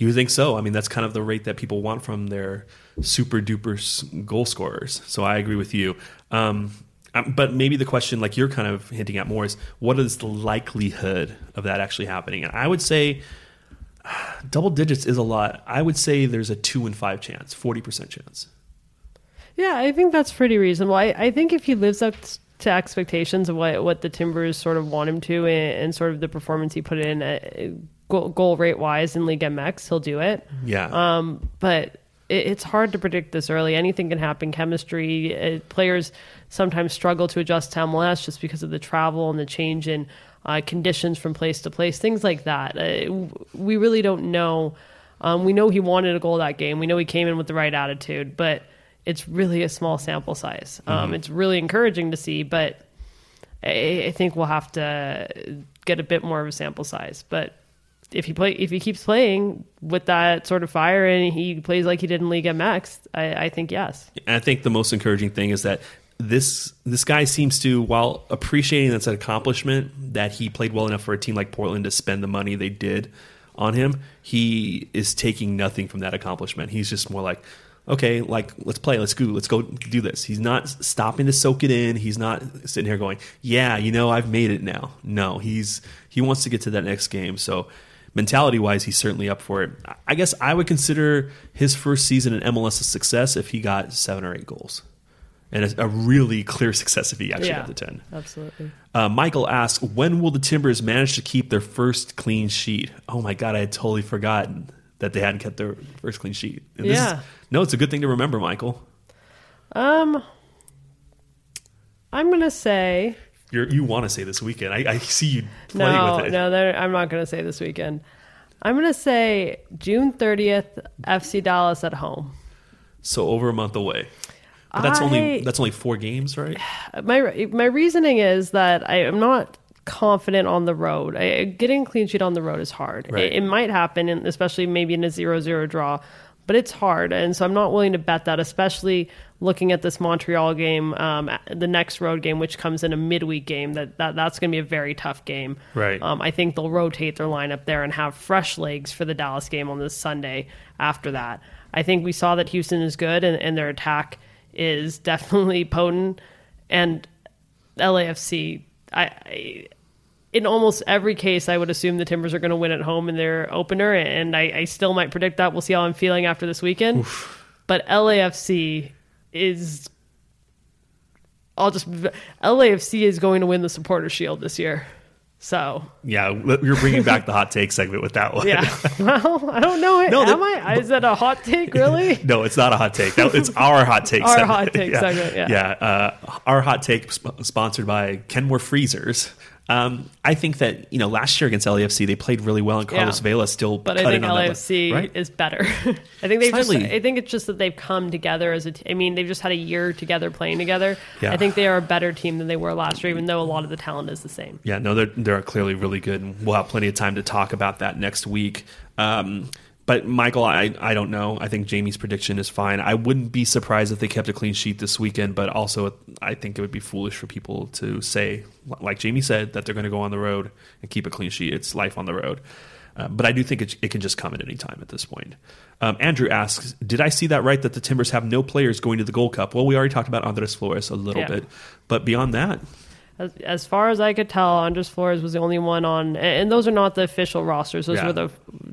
you think so. I mean that's kind of the rate that people want from their super duper goal scorers. So i agree with you. Um, um, but maybe the question like you're kind of hinting at more is what is the likelihood of that actually happening? And i would say double digits is a lot. I would say there's a two in five chance 40% chance. Yeah, I think that's pretty reasonable. I, I think if he lives up to expectations of what, what the Timbers sort of want him to and, and sort of the performance he put in uh, goal, goal rate wise in League MX, he'll do it. yeah Um, but it, it's hard to predict this early. Anything can happen. Chemistry, uh, players sometimes struggle to adjust to MLS just because of the travel and the change in uh, conditions from place to place, things like that. Uh, we really don't know. Um, we know he wanted a goal that game. We know he came in with the right attitude, but it's really a small sample size. Um, It's really encouraging to see, but I, I think we'll have to get a bit more of a sample size. But if he play if he keeps playing with that sort of fire and he plays like he did in League MX, I, I think yes. I think the most encouraging thing is that this this guy seems to, while appreciating that's an accomplishment that he played well enough for a team like Portland to spend the money they did on him, he is taking nothing from that accomplishment. He's just more like, okay, like let's play, let's go, let's go do this. He's not stopping to soak it in. He's not sitting here going, yeah, you know, I've made it now. No, he's he wants to get to that next game. So mentality wise, he's certainly up for it. I guess I would consider his first season in MLS a success if he got seven or eight goals. And a, a really clear success if he actually Yeah. got the 10. Absolutely. Uh, Michael asks, when will the Timbers manage to keep their first clean sheet? Oh my God, I had totally forgotten that they hadn't kept their first clean sheet. And this is- Yeah. no, it's a good thing to remember, Michael. Um, I'm gonna say You're, you want to say this weekend. I, I see you playing no, with it. no. I'm not gonna say this weekend. I'm gonna say June 30th, FC Dallas at home. So over a month away. But that's only that's only four games, right? my my reasoning is that I am not confident on the road. I, getting a clean sheet on the road is hard. Right. It, it might happen, and especially maybe in a 0-0 draw, but it's hard, and so I'm not willing to bet that. Especially looking at this Montreal game, um, the next road game, which comes in a midweek game, that, that that's going to be a very tough game. Right. Um, I think they'll rotate their lineup there and have fresh legs for the Dallas game on this Sunday. After that, I think we saw that Houston is good, and, and their attack is definitely potent, and LAFC, I, I in almost every case, I would assume the Timbers are going to win at home in their opener, and I, I still might predict that. We'll see how I'm feeling after this weekend. But LAFC is, I'll just LAFC is going to win the Supporter Shield this year. So Yeah, you're bringing back the hot take segment with that one. yeah, well, I don't know. No, Am that- I? Is that a hot take? Really? no, it's not a hot take. That- It's our hot take. Our segment. hot take segment, yeah. Uh, our hot take sp- sponsored by Kenmore Freezers. Um, I think that you know last year against LAFC they played really well, and Carlos Yeah. Vela still. But I think in on that LAFC right? is better. I think they just. I think it's just that they've come together as a. T- I mean, they've just had a year together playing together. Yeah. I think they are a better team than they were last year, even though a lot of the talent is the same. Yeah, no, they're they're clearly really good, and we'll have plenty of time to talk about that next week. Um, but Michael, I I don't know. I think Jamie's prediction is fine. I wouldn't be surprised if they kept a clean sheet this weekend, but also I think it would be foolish for people to say, like Jamie said, that they're going to go on the road and keep a clean sheet. It's life on the road. Uh, but I do think it, it can just come at any time at this point. Um, Andrew asks, "Did I see that right? That the Timbers have no players going to the Gold Cup?" Well, we already talked about Andres Flores a little Yeah. bit, but beyond that, As, as far as I could tell, Andres Flores was the only one on, and those are not the official rosters. Those Yeah. were the,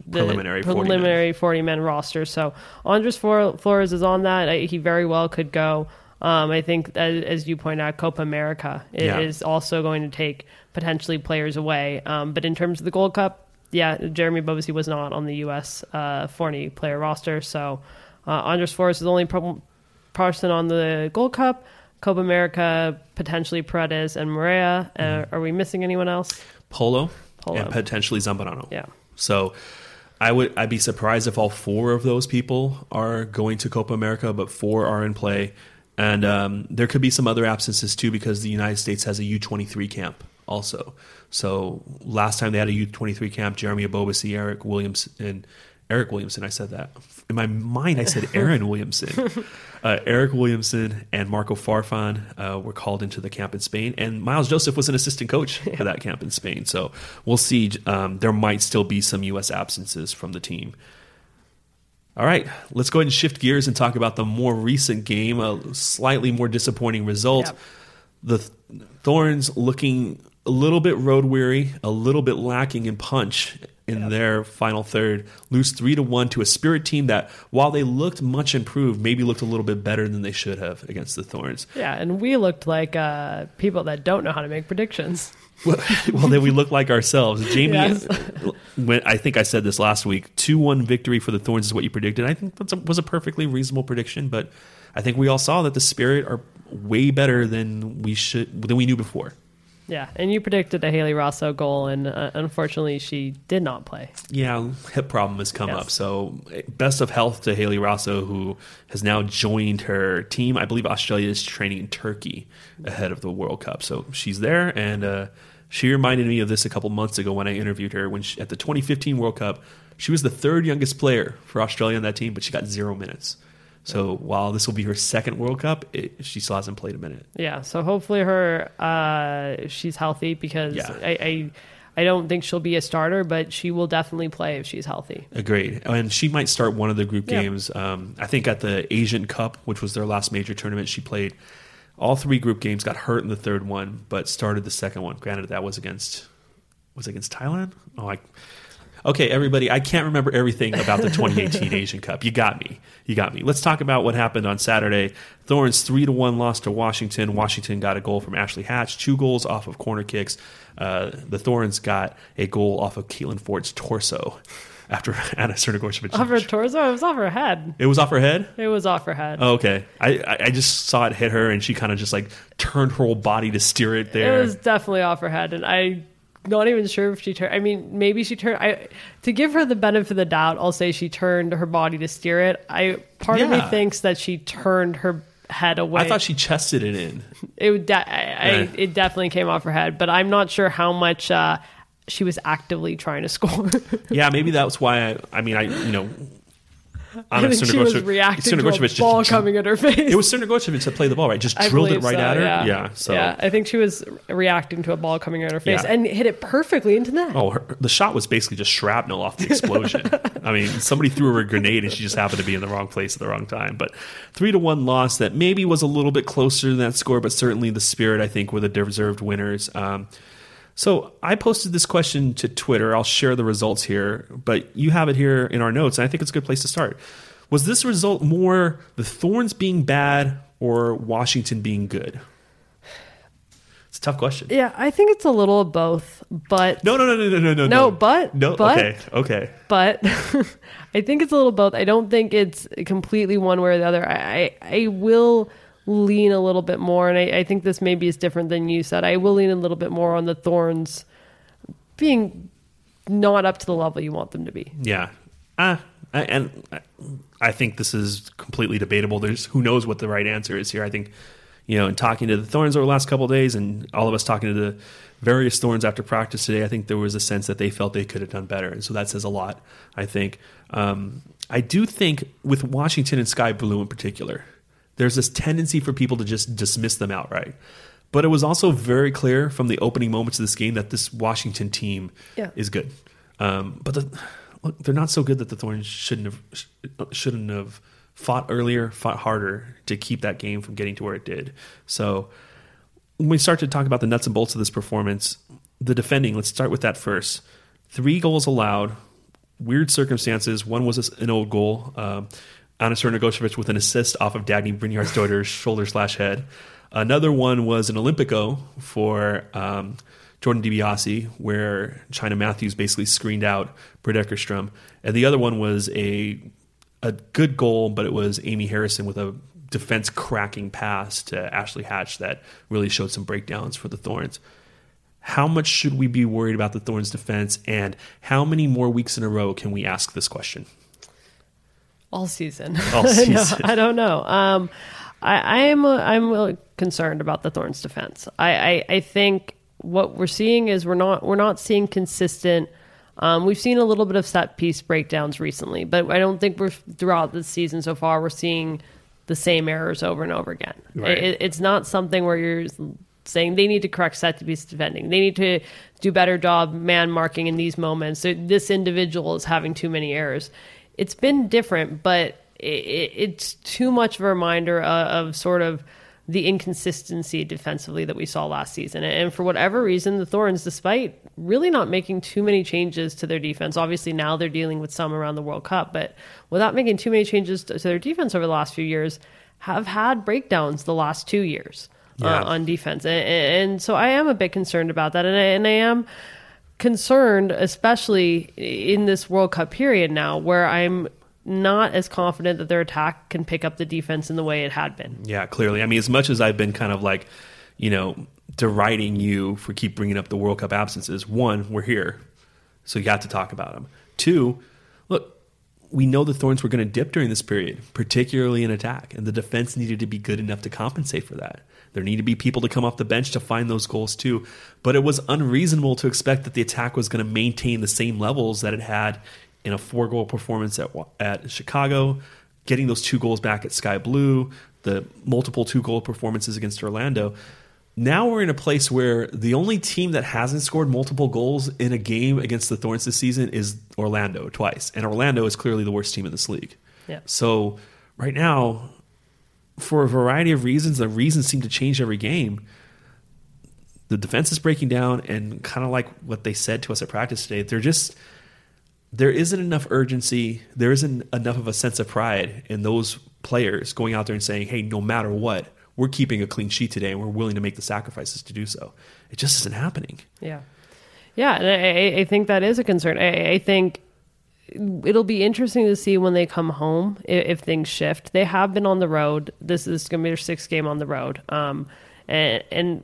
the Preliminary 40 men. preliminary 40 men roster. So Andres Flores is on that. I, he very well could go. Um, I think, as, as you point out, Copa America Yeah. is also going to take potentially players away. Um, but in terms of the Gold Cup, yeah, Jeremy Ebobisse was not on the U.S. Uh, 40 player roster. So uh, Andres Flores is the only pro- person on the Gold Cup. Copa America, potentially Paredes and Moreira. Uh, Are we missing anyone else? Polo, Polo. and potentially Zambrano. Yeah. So I would I'd be surprised if all four of those people are going to Copa America, but four are in play. And um, there could be some other absences too because the United States has a U23 camp also. So last time they had a U23 camp, Jeremy Ebobisse, Eric Williams, and Eric Williamson, I said that. In my mind, I said Aaron Williamson. Uh, Eric Williamson and Marco Farfan uh, were called into the camp in Spain, and Miles Joseph was an assistant coach for that camp in Spain. So we'll see. Um, there might still be some U.S. absences from the team. All right, let's go ahead and shift gears and talk about the more recent game, a slightly more disappointing result. Yep. The Th- Thorns looking a little bit road weary, a little bit lacking in punch in their final third. Lose three to one to a Spirit team that, while they looked much improved, maybe looked a little bit better than they should have against the Thorns. Yeah, and we looked like uh, people that don't know how to make predictions. well, well, then we look like ourselves. Jamie, Yes. when I think I said this last week, two one victory for the Thorns is what you predicted. I think that was a perfectly reasonable prediction, but I think we all saw that the Spirit are way better than we should than we knew before. Yeah, and you predicted a Hayley Raso goal, and uh, unfortunately, she did not play. Yeah, hip problem has come Yes. up. So, best of health to Hayley Raso, who has now joined her team. I believe Australia is training in Turkey ahead of the World Cup. So she's there, and uh, she reminded me of this a couple months ago when I interviewed her when she, at the 2015 World Cup. She was the third youngest player for Australia on that team, but she got zero minutes. So while this will be her second World Cup, it, she still hasn't played a minute. Yeah, so hopefully her uh, she's healthy because Yeah. I, I I don't think she'll be a starter, but she will definitely play if she's healthy. Agreed. And she might start one of the group Yeah. games. Um, I think at the Asian Cup, which was their last major tournament, she played all three group games, got hurt in the third one, but started the second one. Granted, that was against was it against Thailand. Oh, I, okay, everybody, I can't remember everything about the 2018 Asian Cup. You got me. You got me. Let's talk about what happened on Saturday. Thorns three to one loss to Washington. Washington got a goal from Ashley Hatch, two goals off of corner kicks. Uh, the Thorns got a goal off of Caitlin Foord's torso after Anna Crnogorcevic. Off her torso, it was off her head. It was off her head. It was off her head. Oh, okay. I I just saw it hit her, and she kind of just like turned her whole body to steer it there. It was definitely off her head, and I not even sure if she turned. I mean, maybe she turned. I to give her the benefit of the doubt, I'll say she turned her body to steer it. I part of me Yeah. thinks that she turned her head away. I thought she chested it in. it would. De- I, I, Yeah. it definitely came off her head, but I'm not sure how much uh, she was actively trying to score. Yeah, maybe that's why. I, I mean, I you know, Anna think she was reacting to a ball just- coming at her face. It was Crnogorcevic that played the ball right, just I drilled it right so, at her. Yeah. Yeah, so yeah, I think she was reacting to a ball coming at her face Yeah. and hit it perfectly into that. Oh, her, the shot was basically just shrapnel off the explosion. I mean, somebody threw her a grenade and she just happened to be in the wrong place at the wrong time. But three to one loss that maybe was a little bit closer than that score, but certainly the Spirit I think were the deserved winners. Um, so I posted this question to Twitter. I'll share the results here, but you have it here in our notes, and I think it's a good place to start. Was this result more the Thorns being bad or Washington being good? It's a tough question. Yeah, I think it's a little of both, but No, no, no, no, no, no, no. No, but- no. but- okay, okay. but I think it's a little both. I don't think it's completely one way or the other. I, I, I will lean a little bit more, and I, I think this maybe is different than you said. I will lean a little bit more on the Thorns being not up to the level you want them to be. Yeah. Uh, and I- think this is completely debatable. There's who knows what the right answer is here. I think, you know, in talking to the Thorns over the last couple days and all of us talking to the various Thorns after practice today, I think there was a sense that they felt they could have done better. And so that says a lot, I think. Um, I do think with Washington and Sky Blue in particular, there's this tendency for people to just dismiss them outright. But it was also very clear from the opening moments of this game that this Washington team Yeah. is good. Um, but the, look, they're not so good that the Thorns shouldn't have shouldn't have fought earlier, fought harder to keep that game from getting to where it did. So when we start to talk about the nuts and bolts of this performance, the defending. Let's start with that first. Three goals allowed. Weird circumstances. One was an old goal. Um, Anna Crnogorcevic with an assist off of Dagny Brynjar's shoulder slash head. Another one was an Olympico for um, Jordan DiBiase, where Cheyna Matthews basically screened out Britt Eckerstrom. And the other one was a a good goal, but it was Amy Harrison with a defense cracking pass to Ashley Hatch that really showed some breakdowns for the Thorns. How much should we be worried about the Thorns defense, and how many more weeks in a row can we ask this question? All season. All No. I don't know. Um, I, I am I'm uh, concerned about the Thorns defense. I, I, I think what we're seeing is we're not we're not seeing consistent. Um, we've seen a little bit of set piece breakdowns recently, but I don't think we're throughout the season so far we're seeing the same errors over and over again. Right. It, it's not something where you're saying they need to correct set piece defending. They need to do better job man marking in these moments. So this individual is having too many errors. It's been different, but it, it, it's too much of a reminder of, of sort of the inconsistency defensively that we saw last season. And for whatever reason, the Thorns, despite really not making too many changes to their defense, obviously now they're dealing with some around the World Cup, but without making too many changes to to their defense over the last few years, have had breakdowns the last two years Yeah. uh, on defense. And, and so I am a bit concerned about that. And I, and I am concerned, especially in this World Cup period now, where I'm not as confident that their attack can pick up the defense in the way it had been. Yeah, clearly. I mean, as much as I've been kind of like, you know, deriding you for keep bringing up the World Cup absences, one, we're here, so you have to talk about them. Two, look, we know the Thorns were going to dip during this period, particularly in attack, and the defense needed to be good enough to compensate for that. There need to be people to come off the bench to find those goals too. But it was unreasonable to expect that the attack was going to maintain the same levels that it had in a four goal performance at, at Chicago, getting those two goals back at Sky Blue, the multiple two goal performances against Orlando. Now we're in a place where the only team that hasn't scored multiple goals in a game against the Thorns this season is Orlando twice. And Orlando is clearly the worst team in this league. Yeah. So right now, for a variety of reasons, the reasons seem to change every game. The defense is breaking down, and kind of like what they said to us at practice today, they're just there isn't enough urgency. There isn't enough of a sense of pride in those players going out there and saying, "Hey, no matter what, we're keeping a clean sheet today, and we're willing to make the sacrifices to do so." It just isn't happening. Yeah. Yeah, and I, I think that is a concern. I, I think it'll be interesting to see when they come home if, if, things shift. They have been on the road. This is going to be their sixth game on the road, um, and, and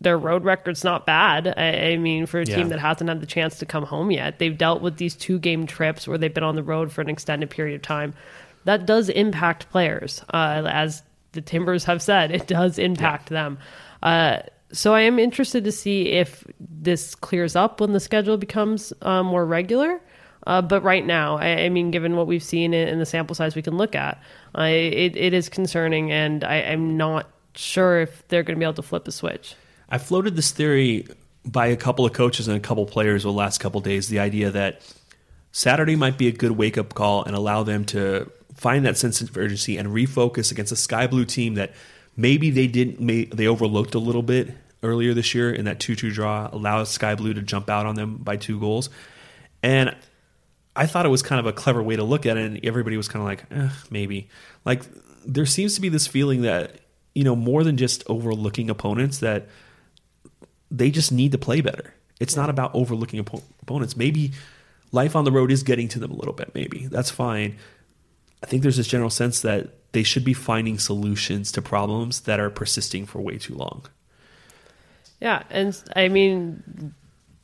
their road record's not bad. I, I mean, for a yeah. team that hasn't had the chance to come home yet, they've dealt with these two game trips where they've been on the road for an extended period of time. That does impact players, uh, as the Timbers have said. It does impact yeah. them. Uh, so I am interested to see if this clears up when the schedule becomes uh, more regular. Uh, but right now, I, I, mean, given what we've seen in, in the sample size we can look at, it, it is concerning, and I, I'm not sure if they're going to be able to flip a switch. I floated this theory by a couple of coaches and a couple of players over the last couple days. The idea that Saturday might be a good wake up call and allow them to find that sense of urgency and refocus against a sky blue team that maybe they didn't may, they overlooked a little bit earlier this year in that 2-2 draw allowed sky blue to jump out on them by two goals and i thought it was kind of a clever way to look at it and everybody was kind of like eh, maybe like there seems to be this feeling that you know more than just overlooking opponents that they just need to play better. It's not about overlooking opponents. Maybe life on the road is getting to them a little bit. Maybe that's fine. I think there's this general sense that they should be finding solutions to problems that are persisting for way too long. Yeah, and I mean,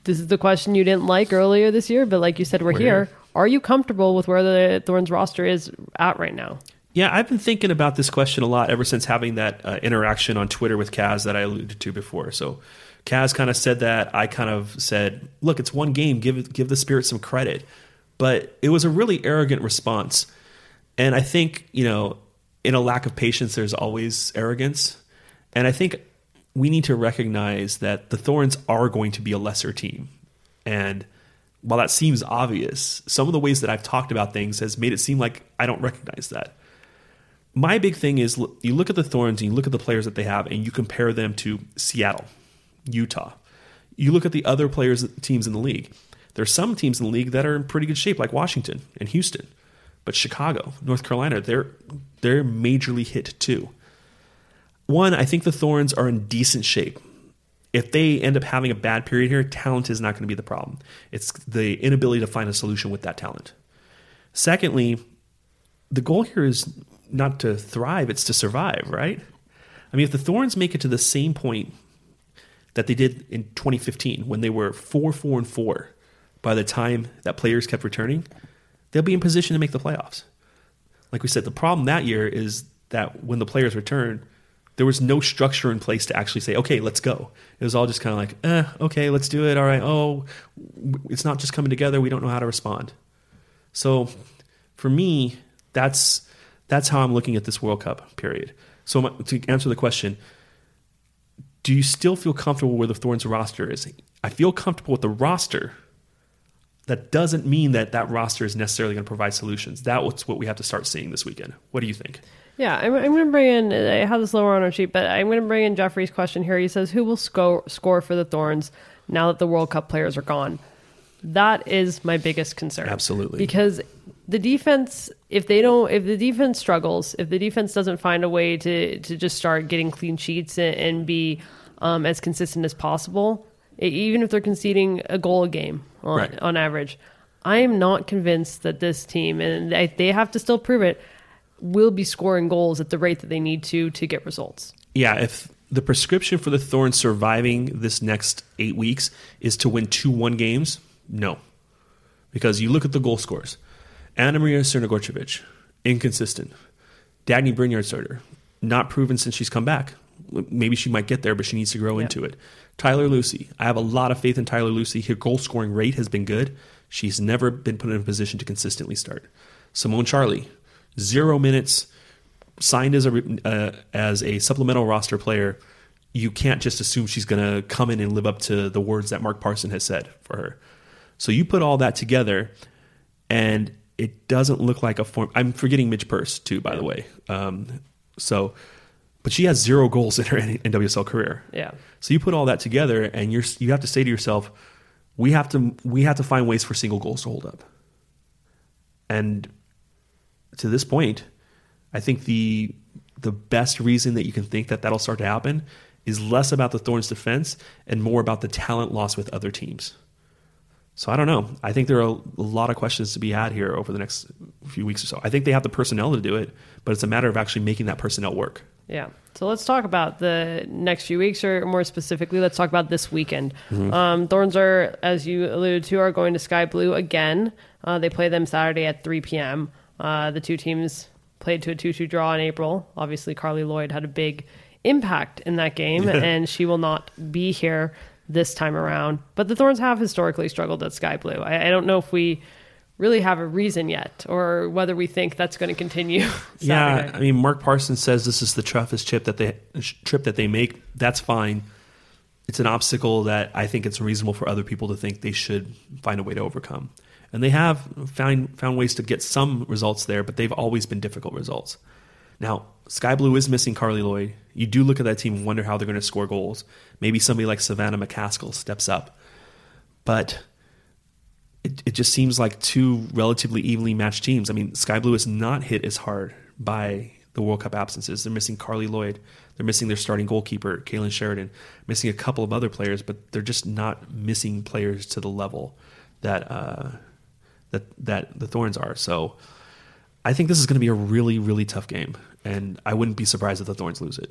this is the question you didn't like earlier this year, but like you said, we're, we're here. Are you comfortable with where the Thorns roster is at right now? Yeah, I've been thinking about this question a lot ever since having that uh, interaction on Twitter with Kaz that I alluded to before. So Kaz kind of said that. I kind of said, "Look, it's one game. Give give the Spirit some credit." But it was a really arrogant response, and I think you know, in a lack of patience, there's always arrogance, and I think we need to recognize that the Thorns are going to be a lesser team, and while that seems obvious, some of the ways that I've talked about things has made it seem like I don't recognize that. My big thing is you look at the Thorns and you look at the players that they have, and you compare them to Seattle Utah. You look at the other players teams in the league. There are some teams in the league that are in pretty good shape, like Washington and Houston. But Chicago, North Carolina, they're they're majorly hit too. One, I think the Thorns are in decent shape. If they end up having a bad period here, talent is not going to be the problem. It's the inability to find a solution with that talent. Secondly, the goal here is not to thrive, it's to survive, right? I mean, if the Thorns make it to the same point that they did in 2015 when they were 4 4 and 4 by the time that players kept returning, they'll be in position to make the playoffs. Like we said, the problem that year is that when the players returned, there was no structure in place to actually say, okay, let's go. It was all just kind of like, eh, okay, let's do it. All right. Oh, it's not just coming together. We don't know how to respond. So for me, that's that's how I'm looking at this World Cup period. So to answer the question, do you still feel comfortable where the Thorns roster is? I feel comfortable with the roster. That doesn't mean that that roster is necessarily going to provide solutions. That's what we have to start seeing this weekend. What do you think? Yeah, I'm, I'm going to bring in. I have this lower on our sheet, but I'm going to bring in Jeffrey's question here. He says, "Who will score score for the Thorns now that the World Cup players are gone?" That is my biggest concern. Absolutely, because the defense, if they don't, if the defense struggles, if the defense doesn't find a way to to just start getting clean sheets and, and be um, as consistent as possible, even if they're conceding a goal a game on, right. on average, I am not convinced that this team, and they have to still prove it, will be scoring goals at the rate that they need to to get results. Yeah, if the prescription for the Thorns surviving this next eight weeks is to win two one games, no, because you look at the goal scores. Anna Maria Crnogorcevic, inconsistent. Dagny Brynjarsdottir, not proven since she's come back. Maybe she might get there, but she needs to grow into it. Tyler Lussi. I have a lot of faith in Tyler Lussi. Her goal scoring rate has been good. She's never been put in a position to consistently start. Simone Charley, zero minutes, signed as a uh, as a supplemental roster player, you can't just assume she's going to come in and live up to the words that Mark Parson has said for her. So you put all that together, and it doesn't look like a form. I'm forgetting Midge Purce too, by the way. Um, so, but she has zero goals in her NWSL career. Yeah. So you put all that together, and you're you have to say to yourself, we have to we have to find ways for single goals to hold up. And to this point, I think the the best reason that you can think that that'll start to happen is less about the Thorns defense and more about the talent loss with other teams. So I don't know. I think there are a lot of questions to be had here over the next few weeks or so. I think they have the personnel to do it, but it's a matter of actually making that personnel work. Yeah. So let's talk about the next few weeks, or more specifically, let's talk about this weekend. Mm-hmm. Um, Thorns are, as you alluded to, are going to Sky Blue again. Uh, they play them Saturday at 3 p.m. Uh, the two teams played to a 2 2 draw in April. Obviously, Carly Lloyd had a big impact in that game, and she will not be here this time around. But the Thorns have historically struggled at Sky Blue. I, I don't know if we really have a reason yet, or whether we think that's going to continue. yeah, I mean, Mark Parsons says this is the toughest trip that they trip that they make. That's fine. It's an obstacle that I think it's reasonable for other people to think they should find a way to overcome. And they have found found ways to get some results there, but they've always been difficult results. Now, Sky Blue is missing Carly Lloyd. You do look at that team and wonder how they're going to score goals. Maybe somebody like Savannah McCaskill steps up. But it, it just seems like two relatively evenly matched teams. I mean, Sky Blue is not hit as hard by the World Cup absences. They're missing Carly Lloyd. They're missing their starting goalkeeper, Kailen Sheridan, missing a couple of other players, but they're just not missing players to the level that uh, that that the Thorns are. So I think this is going to be a really, really tough game, and I wouldn't be surprised if the Thorns lose it.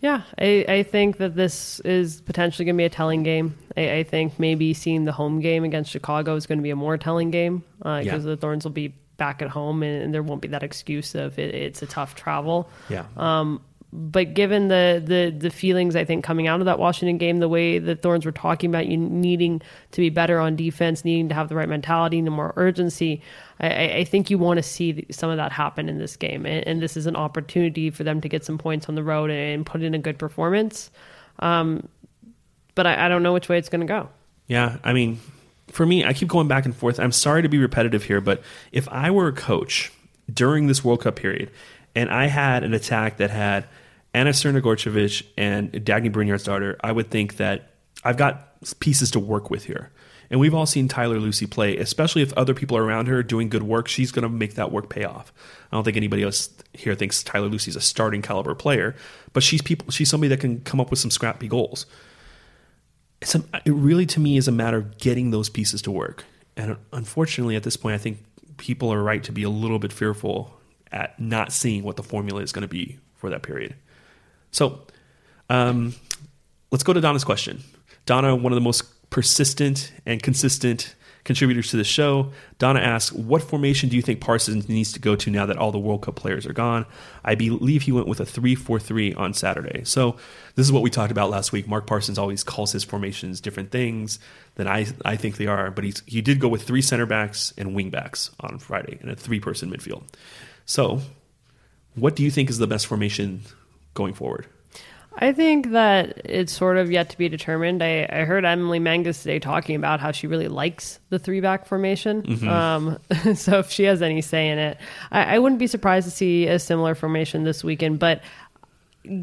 Yeah, I, I think that this is potentially going to be a telling game. I, I, think maybe seeing the home game against Chicago is going to be a more telling game because uh, yeah. the Thorns will be back at home and, and, there won't be that excuse of it, it's a tough travel. Yeah. Um, but given the, the the feelings I think coming out of that Washington game, the way the Thorns were talking about you needing to be better on defense, needing to have the right mentality, and more urgency, I, I think you want to see some of that happen in this game, and, and, this is an opportunity for them to get some points on the road and, put in a good performance. Um, but I, I don't know which way it's going to go. Yeah, I mean, for me, I keep going back and forth. I'm sorry to be repetitive here, but if I were a coach during this World Cup period and I had an attack that had Anna Srna and Dagny Brynjarsdottir, I would think that I've got pieces to work with here. And we've all seen Tyler Lussi play, especially if other people are around her doing good work, she's going to make that work pay off. I don't think anybody else here thinks Tyler Lussi's a starting caliber player, but she's people she's somebody that can come up with some scrappy goals. It's a, it really to me is a matter of getting those pieces to work. And unfortunately at this point I think people are right to be a little bit fearful at not seeing what the formula is going to be for that period. So, um, let's go to Donna's question. Donna, one of the most persistent and consistent contributors to the show. Donna asks, What formation do you think Parsons needs to go to now that all the World Cup players are gone? I believe he went with a 3 4 3 on Saturday. So, this is what we talked about last week. Mark Parsons always calls his formations different things than I, I think they are, but he's, he did go with three center backs and wing backs on Friday in a three person midfield. So, what do you think is the best formation going forward? I think that it's sort of yet to be determined. I, I heard Emily Menges today talking about how she really likes the three back formation. Mm-hmm. Um, so if she has any say in it, I, I wouldn't be surprised to see a similar formation this weekend. But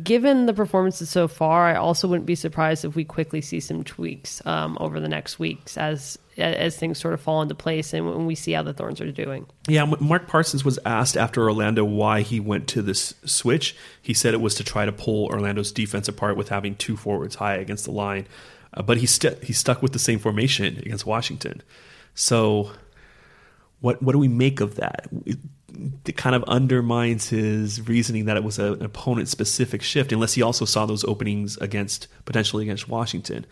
given the performances so far, I also wouldn't be surprised if we quickly see some tweaks um, over the next weeks as as things sort of fall into place and when we see how the Thorns are doing. Yeah, Mark Parsons was asked after Orlando why he went to this switch. He said it was to try to pull Orlando's defense apart with having two forwards high against the line, uh, but he st- he stuck with the same formation against Washington. So, what what do we make of that? It, kind of undermines his reasoning that it was a, an opponent specific shift, unless he also saw those openings against potentially against Washington.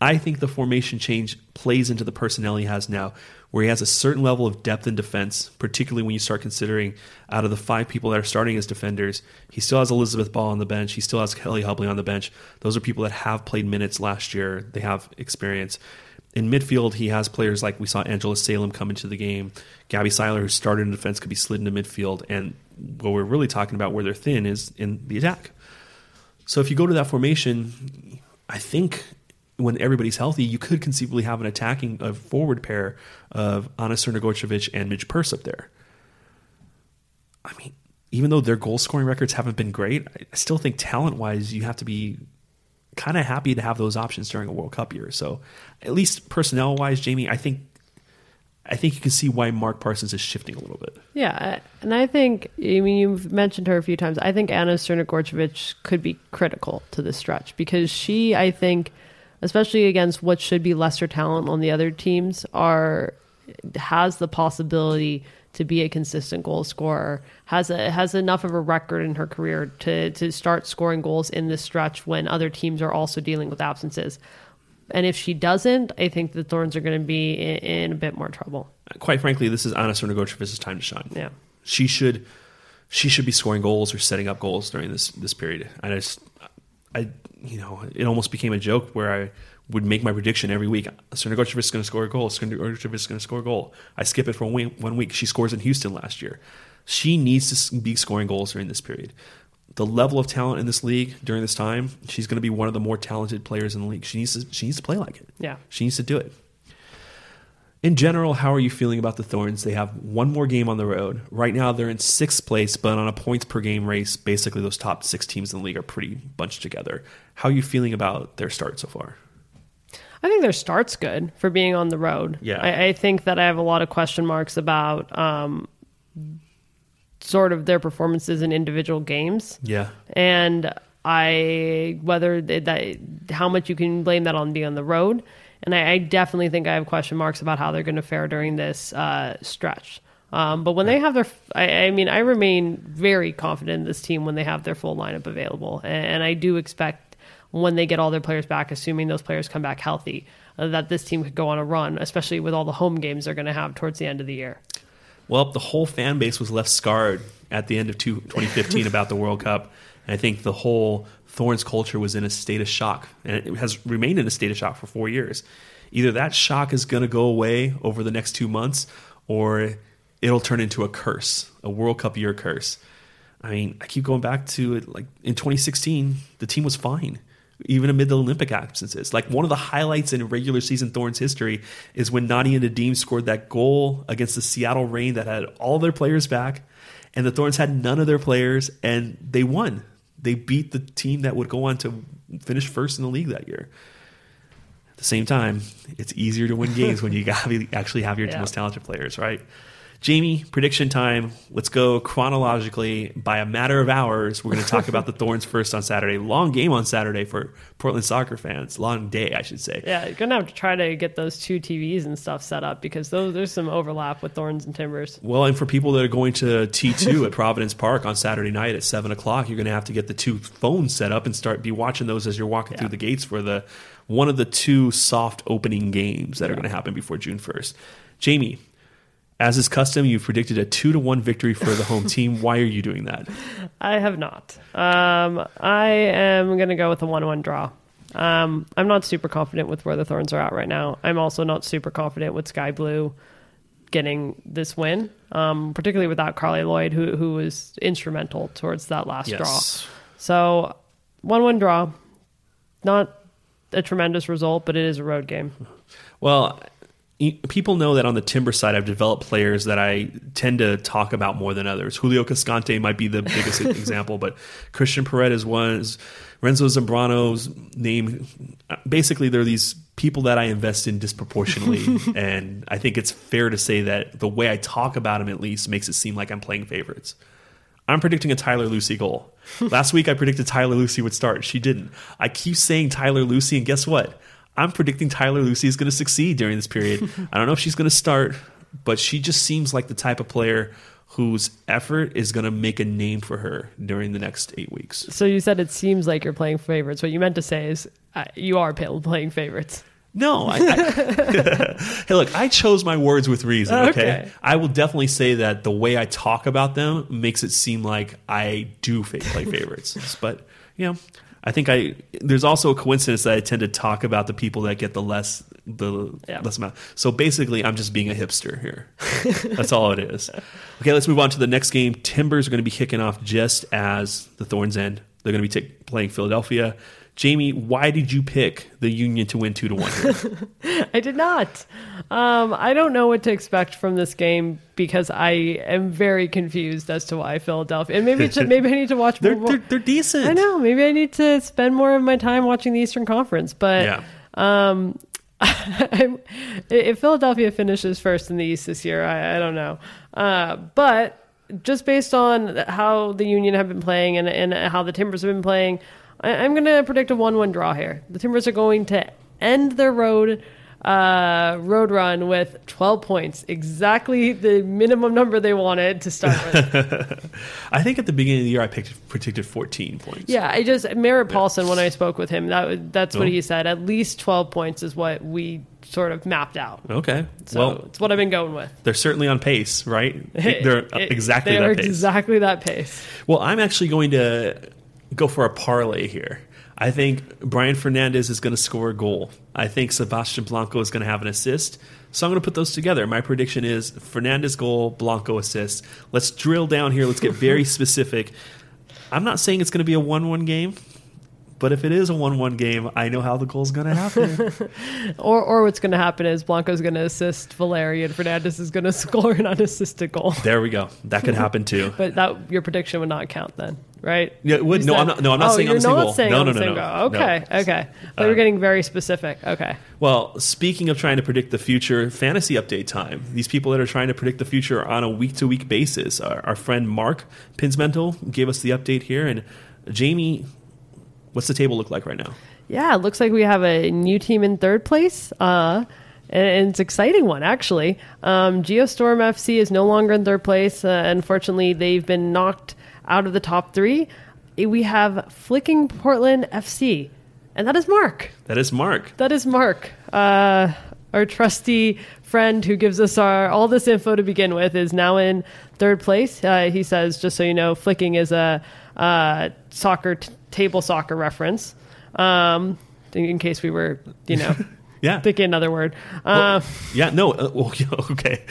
I think the formation change plays into the personnel he has now, where he has a certain level of depth in defense, particularly when you start considering out of the five people that are starting as defenders, he still has Elizabeth Ball on the bench. He still has Kelly Hubley on the bench. Those are people that have played minutes last year. They have experience. In midfield, he has players like we saw Angela Salem come into the game. Gabby Seiler, who started in defense, could be slid into midfield. And what we're really talking about where they're thin is in the attack. So if you go to that formation, I think when everybody's healthy, you could conceivably have an attacking a forward pair of Anna Crnogorcevic and Midge up there. I mean, even though their goal scoring records haven't been great, I still think talent wise, you have to be kind of happy to have those options during a World Cup year. So, at least personnel wise, Jamie, I think I think you can see why Mark Parsons is shifting a little bit. Yeah, and I think I mean you've mentioned her a few times. I think Anna Crnogorcevic could be critical to this stretch because she, I think, especially against what should be lesser talent on the other teams, are has the possibility to be a consistent goal scorer. Has a, has enough of a record in her career to to start scoring goals in this stretch when other teams are also dealing with absences. And if she doesn't, I think the Thorns are going to be in, in, a bit more trouble. Quite frankly, this is Anna Crnogorcevic's time to shine. Yeah, she should she should be scoring goals or setting up goals during this this period. I just I you know it almost became a joke where I would make my prediction every week. Crnogorcevic is going to score a goal. Crnogorcevic is going to score a goal. I skip it for one week, one week. She scores in Houston last year. She needs to be scoring goals during this period the level of talent in this league during this time, she's going to be one of the more talented players in the league. She needs to she needs to play like it. Yeah, she needs to do it. In general, how are you feeling about the Thorns? They have one more game on the road. Right now, they're in sixth place, but on a points per game race, basically those top six teams in the league are pretty bunched together. How are you feeling about their start so far? I think their start's good for being on the road. Yeah, I, I think that I have a lot of question marks about um, sort of their performances in individual games. Yeah. And I whether that how much you can blame that on being on the road, and I, I definitely think I have question marks about how they're going to fare during this uh, stretch. Um, but when they have their, I, I, mean, I remain very confident in this team when they have their full lineup available, and, and I do expect when they get all their players back, assuming those players come back healthy, uh, that this team could go on a run, especially with all the home games they're going to have towards the end of the year. Well, the whole fan base was left scarred at the end of 2015 about the World Cup. And I think the whole Thorns culture was in a state of shock. And it has remained in a state of shock for four years. Either that shock is going to go away over the next two months, or it'll turn into a curse, a World Cup year curse. I mean, I keep going back to it. Like in 2016, the team was fine even amid the Olympic absences. Like one of the highlights in regular season Thorns history is when Nadia Nadim scored that goal against the Seattle Reign that had all their players back, and the Thorns had none of their players, and they won. They beat the team that would go on to finish first in the league that year. At the same time, it's easier to win games when you actually have your yeah. most talented players, right? Jamie, prediction time. Let's go chronologically by a matter of hours. We're going to talk about the Thorns first on Saturday. Long game on Saturday for Portland soccer fans. Long day, I should say. Yeah, you're going to have to try to get those two TVs and stuff set up because those, there's some overlap with Thorns and Timbers. Well, and for people that are going to T2 at Providence Park on Saturday night at 7 o'clock, you're going to have to get the two phones set up and start be watching those as you're walking yeah. through the gates for the one of the two soft opening games that yeah. are going to happen before June 1st. Jamie, as is custom, you've predicted a two to one victory for the home team. Why are you doing that? I have not. Um, I am going to go with a one-one draw. Um, I'm not super confident with where the Thorns are at right now. I'm also not super confident with Sky Blue getting this win, um, particularly without Carly Lloyd, who who was instrumental towards that last yes. draw. So one-one draw, not a tremendous result, but it is a road game. Well, people know that on the timber side, I've developed players that I tend to talk about more than others. Julio Cascante might be the biggest example, but Cristhian Paredes was Renzo Zambrano's name. Basically, there are these people that I invest in disproportionately, and I think it's fair to say that the way I talk about them at least makes it seem like I'm playing favorites. I'm predicting a Tyler Lussi goal. Last week I predicted Tyler Lussi would start. She didn't. I keep saying Tyler Lussi, and guess what? I'm predicting Tyler Lussi is going to succeed during this period. I don't know if she's going to start, but she just seems like the type of player whose effort is going to make a name for her during the next eight weeks. So you said it seems like you're playing favorites. What you meant to say is uh, you are playing favorites. No, I, I hey, look, I chose my words with reason. Okay? okay? I will definitely say that the way I talk about them makes it seem like I do play favorites. but you know, I think I there's also a coincidence that I tend to talk about the people that get the less the Yeah. less amount. So basically, I'm just being a hipster here. That's all it is. Okay, let's move on to the next game. Timbers are going to be kicking off just as the Thorns end. They're going to be take, playing Philadelphia. Jamie, why did you pick the Union to win two to one? I did not. Um, I don't know what to expect from this game because I am very confused as to why Philadelphia. And maybe should, maybe I need to watch they're, more. they're they're decent. I know. Maybe I need to spend more of my time watching the Eastern Conference. But Yeah. um, I'm, if Philadelphia finishes first in the East this year, I, I don't know. Uh, but just based on how the Union have been playing and, and how the Timbers have been playing, I, I'm going to predict a one-one draw here. The Timbers are going to end their road uh, road run with 12 points, exactly the minimum number they wanted to start with. I think at the beginning of the year I picked predicted 14 points. Yeah, I just Merritt Paulson when I spoke with him, that that's what Oh. he said. At least twelve points is what we sort of mapped out. Okay. So well, it's what I've been going with. they're certainly on pace, right? They're It- exactly they that pace. exactly that pace. Well, I'm actually going to go for a parlay here. I think Brian Fernandez is going to score a goal. I think Sebastian Blanco is going to have an assist. So I'm going to put those together. My prediction is Fernandez goal, Blanco assist. Let's drill down here. Let's get very specific. I'm not saying it's going to be a 1 1 game, but if it is a 1 1 game, I know how the goal's going to happen. Or or what's going to happen is Blanco's going to assist Valeri and Fernandez is going to score an unassisted goal. there we go. That could happen too. But that your prediction would not count then, right? Yeah, it would- no, said- I'm not- no, I'm not oh, saying on you're the not goal. saying No, on no, the no, no. goal. No. Okay, okay. They Uh, were getting very specific. Okay. Well, speaking of trying to predict the future, fantasy update time. These people that are trying to predict the future on a week to week basis. Our, our friend Mark Pinsmental gave us the update here. And Jamie, what's the table look like right now? Yeah, it looks like we have a new team in third place. Uh, and it's an exciting one, actually. Um, Geostorm FC is no longer in third place. Uh, unfortunately, they've been knocked out of the top three. We have Flicking Portland FC, and that is Mark. That is Mark. That is Mark, uh, our trusty friend who gives us our all this info to begin with. Is now in third place. Uh, he says, just so you know, flicking is a uh, soccer t- table soccer reference. Um, in, in case we were, you know, Yeah. thinking another word. Uh, Yeah, no. Uh, well, okay.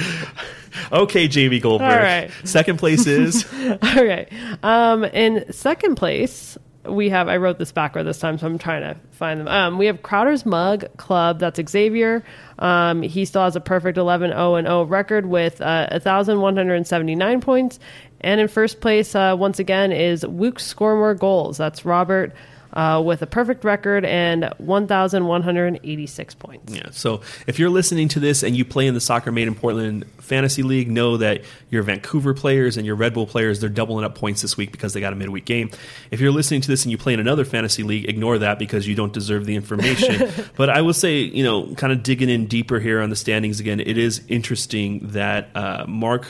okay, Jamie Goldberg. All right. Second place is. all right. Um, in second place, we have, I wrote this backward this time, so I'm trying to find them. Um, we have Crowder's Mug Club. That's Xavier. Um, he still has a perfect 11 0 and 0 record with uh, 1,179 points. And in first place, uh, once again, is Wook Score More Goals. That's Robert. Uh, with a perfect record and 1,186 points. Yeah. So if you're listening to this and you play in the Soccer Made in Portland Fantasy League, know that your Vancouver players and your Red Bull players, they're doubling up points this week because they got a midweek game. If you're listening to this and you play in another fantasy league, ignore that because you don't deserve the information. but I will say, you know, kind of digging in deeper here on the standings again, it is interesting that uh, Mark,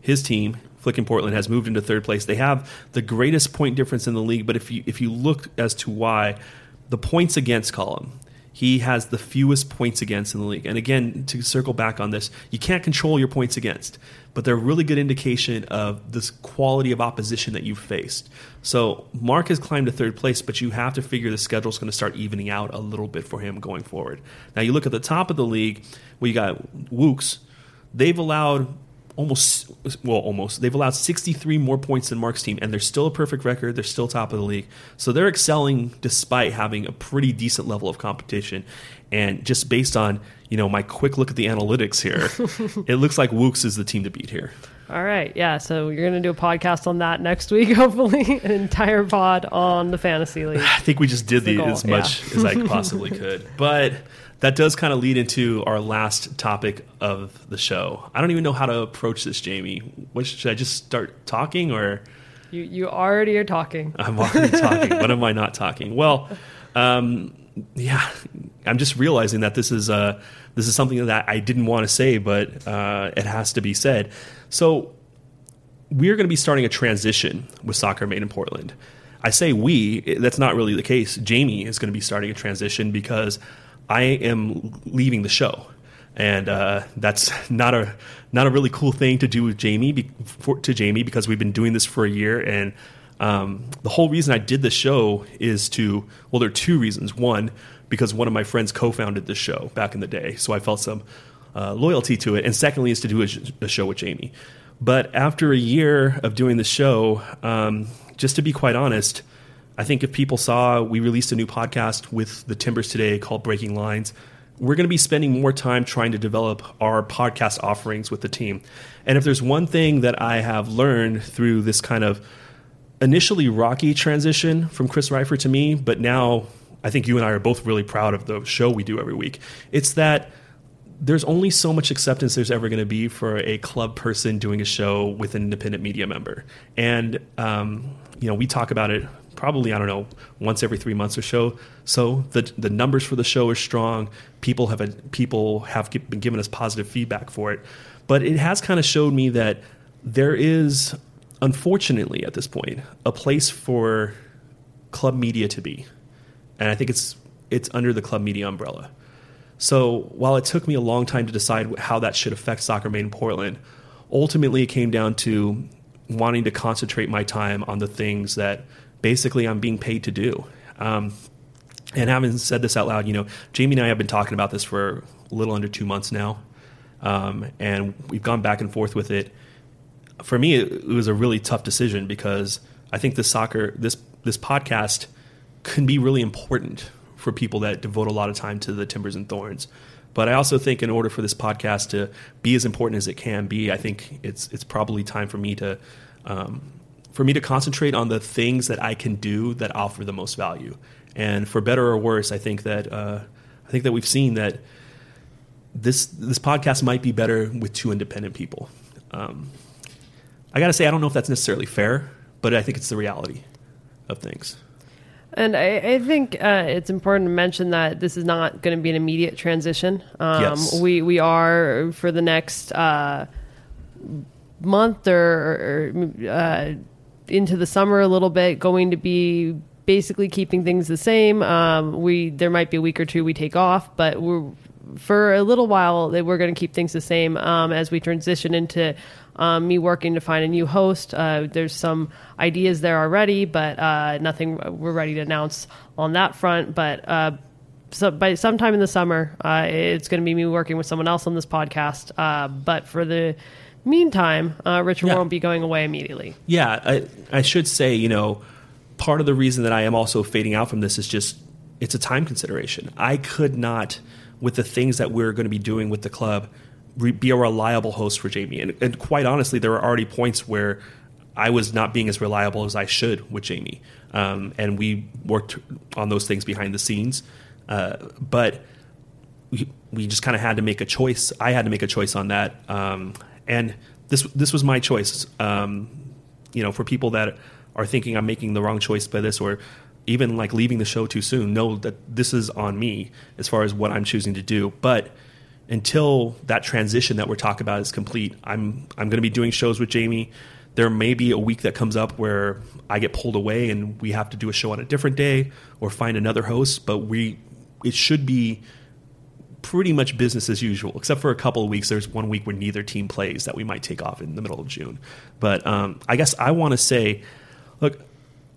his team, Flicking Portland has moved into third place. They have the greatest point difference in the league, but if you if you look as to why, the points against column, he has the fewest points against in the league. And again, to circle back on this, you can't control your points against, but they're a really good indication of this quality of opposition that you've faced. So Mark has climbed to third place, but you have to figure the schedule's going to start evening out a little bit for him going forward. Now you look at the top of the league, you got Wooks. They've allowed almost well almost they've allowed 63 more points than Mark's team and they're still a perfect record they're still top of the league so they're excelling despite having a pretty decent level of competition and just based on you know my quick look at the analytics here it looks like Wooks is the team to beat here All right. Yeah. So you're going to do a podcast on that next week, hopefully, an entire pod on the fantasy league. I think we just did the the, as much yeah. as I possibly could but that does kind of lead into our last topic of the show I don't even know how to approach this Jamie what should I just start talking or You, you already are talking. I'm already talking. What am I not talking? Well, um, yeah, I'm just realizing that this is uh, this is something that I didn't want to say, but uh, it has to be said. So we're going to be starting a transition with Soccer Made in Portland. I say we. That's not really the case. Jamie is going to be starting a transition because I am leaving the show, and uh, that's not a not a really cool thing to do with Jamie be, for, to Jamie because we've been doing this for a year and. Um, the whole reason I did the show is to well, there are two reasons. One, because one of my friends co-founded the show back in the day, so I felt some uh, loyalty to it. And secondly, is to do a, a, show with Jamie. But after a year of doing the show, um, just to be quite honest, I think if people saw we released a new podcast with the Timbers today called Breaking Lines, we're going to be spending more time trying to develop our podcast offerings with the team. And if there's one thing that I have learned through this kind of initially rocky transition from Chris Rifer to me, but now I think you and I are both really proud of the show we do every week. It's that there's only so much acceptance there's ever going to be for a club person doing a show with an independent media member. And, um, you know, we talk about it probably I don't know once every three months or so. So the the numbers for the show are strong. People have a, people have been giving us positive feedback for it, but it has kind of showed me that there is, unfortunately, at this point, a place for club media to be, and I think it's it's under the club media umbrella. So while it took me a long time to decide how that should affect Soccer Made in Portland, ultimately it came down to wanting to concentrate my time on the things that basically I'm being paid to do. Um, and having said this out loud, you know, Jamie and I have been talking about this for a little under two months now, um, and we've gone back and forth with it. For me, it, was a really tough decision because I think this soccer, this this podcast, can be really important for people that devote a lot of time to the Timbers and Thorns. But I also think in order for this podcast to be as important as it can be, I think it's it's probably time for me to um, for me to concentrate on the things that I can do that offer the most value. And for better or worse, I think that uh, I think that we've seen that this this podcast might be better with two independent people. Um, I got to say, I don't know if that's necessarily fair, but I think it's the reality of things. And I, I think uh, it's important to mention that this is not going to be an immediate transition. Um, yes. We we are for the next uh, month or, or uh, into the summer a little bit, going to be basically keeping things the same. Um, we there might be a week or two we take off, but we're for a little while we're going to keep things the same um, as we transition into um, me working to find a new host. Uh, there's some ideas there already, but uh, nothing we're ready to announce on that front. But uh, so by sometime in the summer, uh, it's going to be me working with someone else on this podcast. Uh, but for the Meantime, uh, Richard yeah. won't be going away immediately. Yeah, I, I should say, you know, part of the reason that I am also fading out from this is just it's a time consideration. I could not, with the things that we're going to be doing with the club, re- be a reliable host for Jamie. And, and, quite honestly, there were already points where I was not being as reliable as I should with Jamie. Um, and we worked on those things behind the scenes. Uh, but we, we just kind of had to make a choice. I had to make a choice on that. Um, and this this was my choice. Um, you know, for people that are thinking I'm making the wrong choice by this, or even like leaving the show too soon, know that this is on me as far as what I'm choosing to do. But until that transition that we're talking about is complete, I'm I'm going to be doing shows with Jamie. There may be a week that comes up where I get pulled away and we have to do a show on a different day or find another host. But we it should be pretty much business as usual, except for a couple of weeks. There's one week where neither team plays that we might take off in the middle of June. But um, I guess I want to say, look,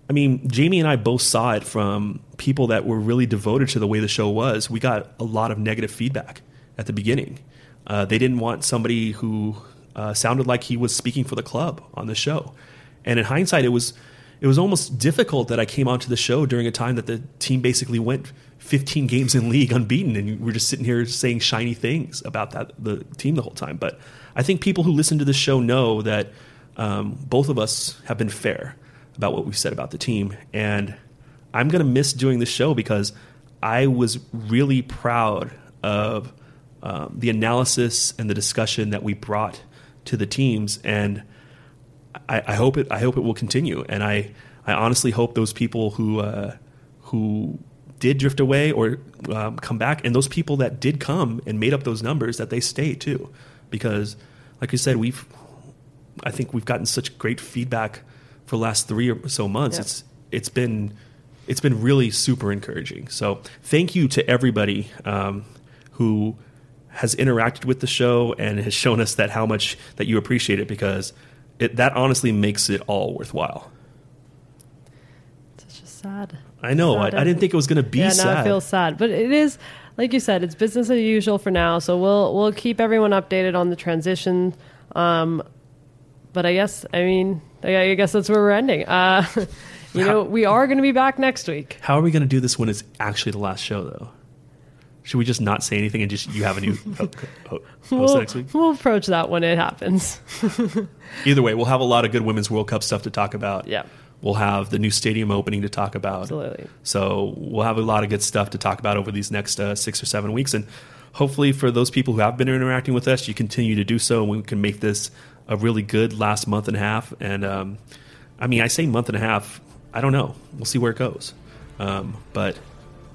I mean, Jamie and I both saw it from people that were really devoted to the way the show was. We got a lot of negative feedback at the beginning. Uh, they didn't want somebody who uh, sounded like he was speaking for the club on the show. And in hindsight, it was it was almost difficult that I came onto the show during a time that the team basically went 15 games in league unbeaten, and we're just sitting here saying shiny things about that the team the whole time. But I think people who listen to the show know that um, both of us have been fair about what we've said about the team, and I'm going to miss doing the show because I was really proud of um, the analysis and the discussion that we brought to the teams, and I, I, hope it I hope it will continue, and I I honestly hope those people who uh, who did drift away or um, come back, and those people that did come and made up those numbers that they stay too, because like you said, we've I think we've gotten such great feedback for the last three or so months. Yep. It's it's been it's been really super encouraging. So thank you to everybody um, who has interacted with the show and has shown us that how much that you appreciate it because it, that honestly makes it all worthwhile. It's just sad. I know. I, I didn't think it was going to be yeah, sad. now it feels sad, but it is like you said, it's business as usual for now. So we'll we'll keep everyone updated on the transition. Um, but I guess I mean I I guess that's where we're ending. Uh, you know, we are going to be back next week. How are we going to do this when it's actually the last show, though? Should we just not say anything and just you have a new ho- ho- host We'll, next week? we'll approach that when it happens. Either way, we'll have a lot of good Women's World Cup stuff to talk about. Yeah. We'll have the new stadium opening to talk about. Absolutely. So we'll have a lot of good stuff to talk about over these next uh, six or seven weeks. And hopefully, for those people who have been interacting with us, you continue to do so, and we can make this a really good last month and a half. And um, I mean, I say month and a half. I don't know. We'll see where it goes. Um, but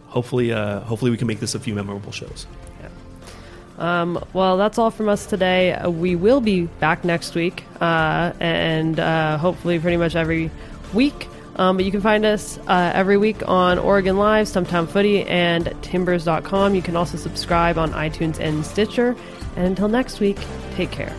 hopefully, uh, hopefully, we can make this a few memorable shows. Yeah. Um, well, that's all from us today. Uh, we will be back next week, uh, and uh, hopefully, pretty much every week. Um, but you can find us uh, every week on Oregon Live, Stumptown Footy, and Timbers.com. You can also subscribe on iTunes and Stitcher. And until next week, take care.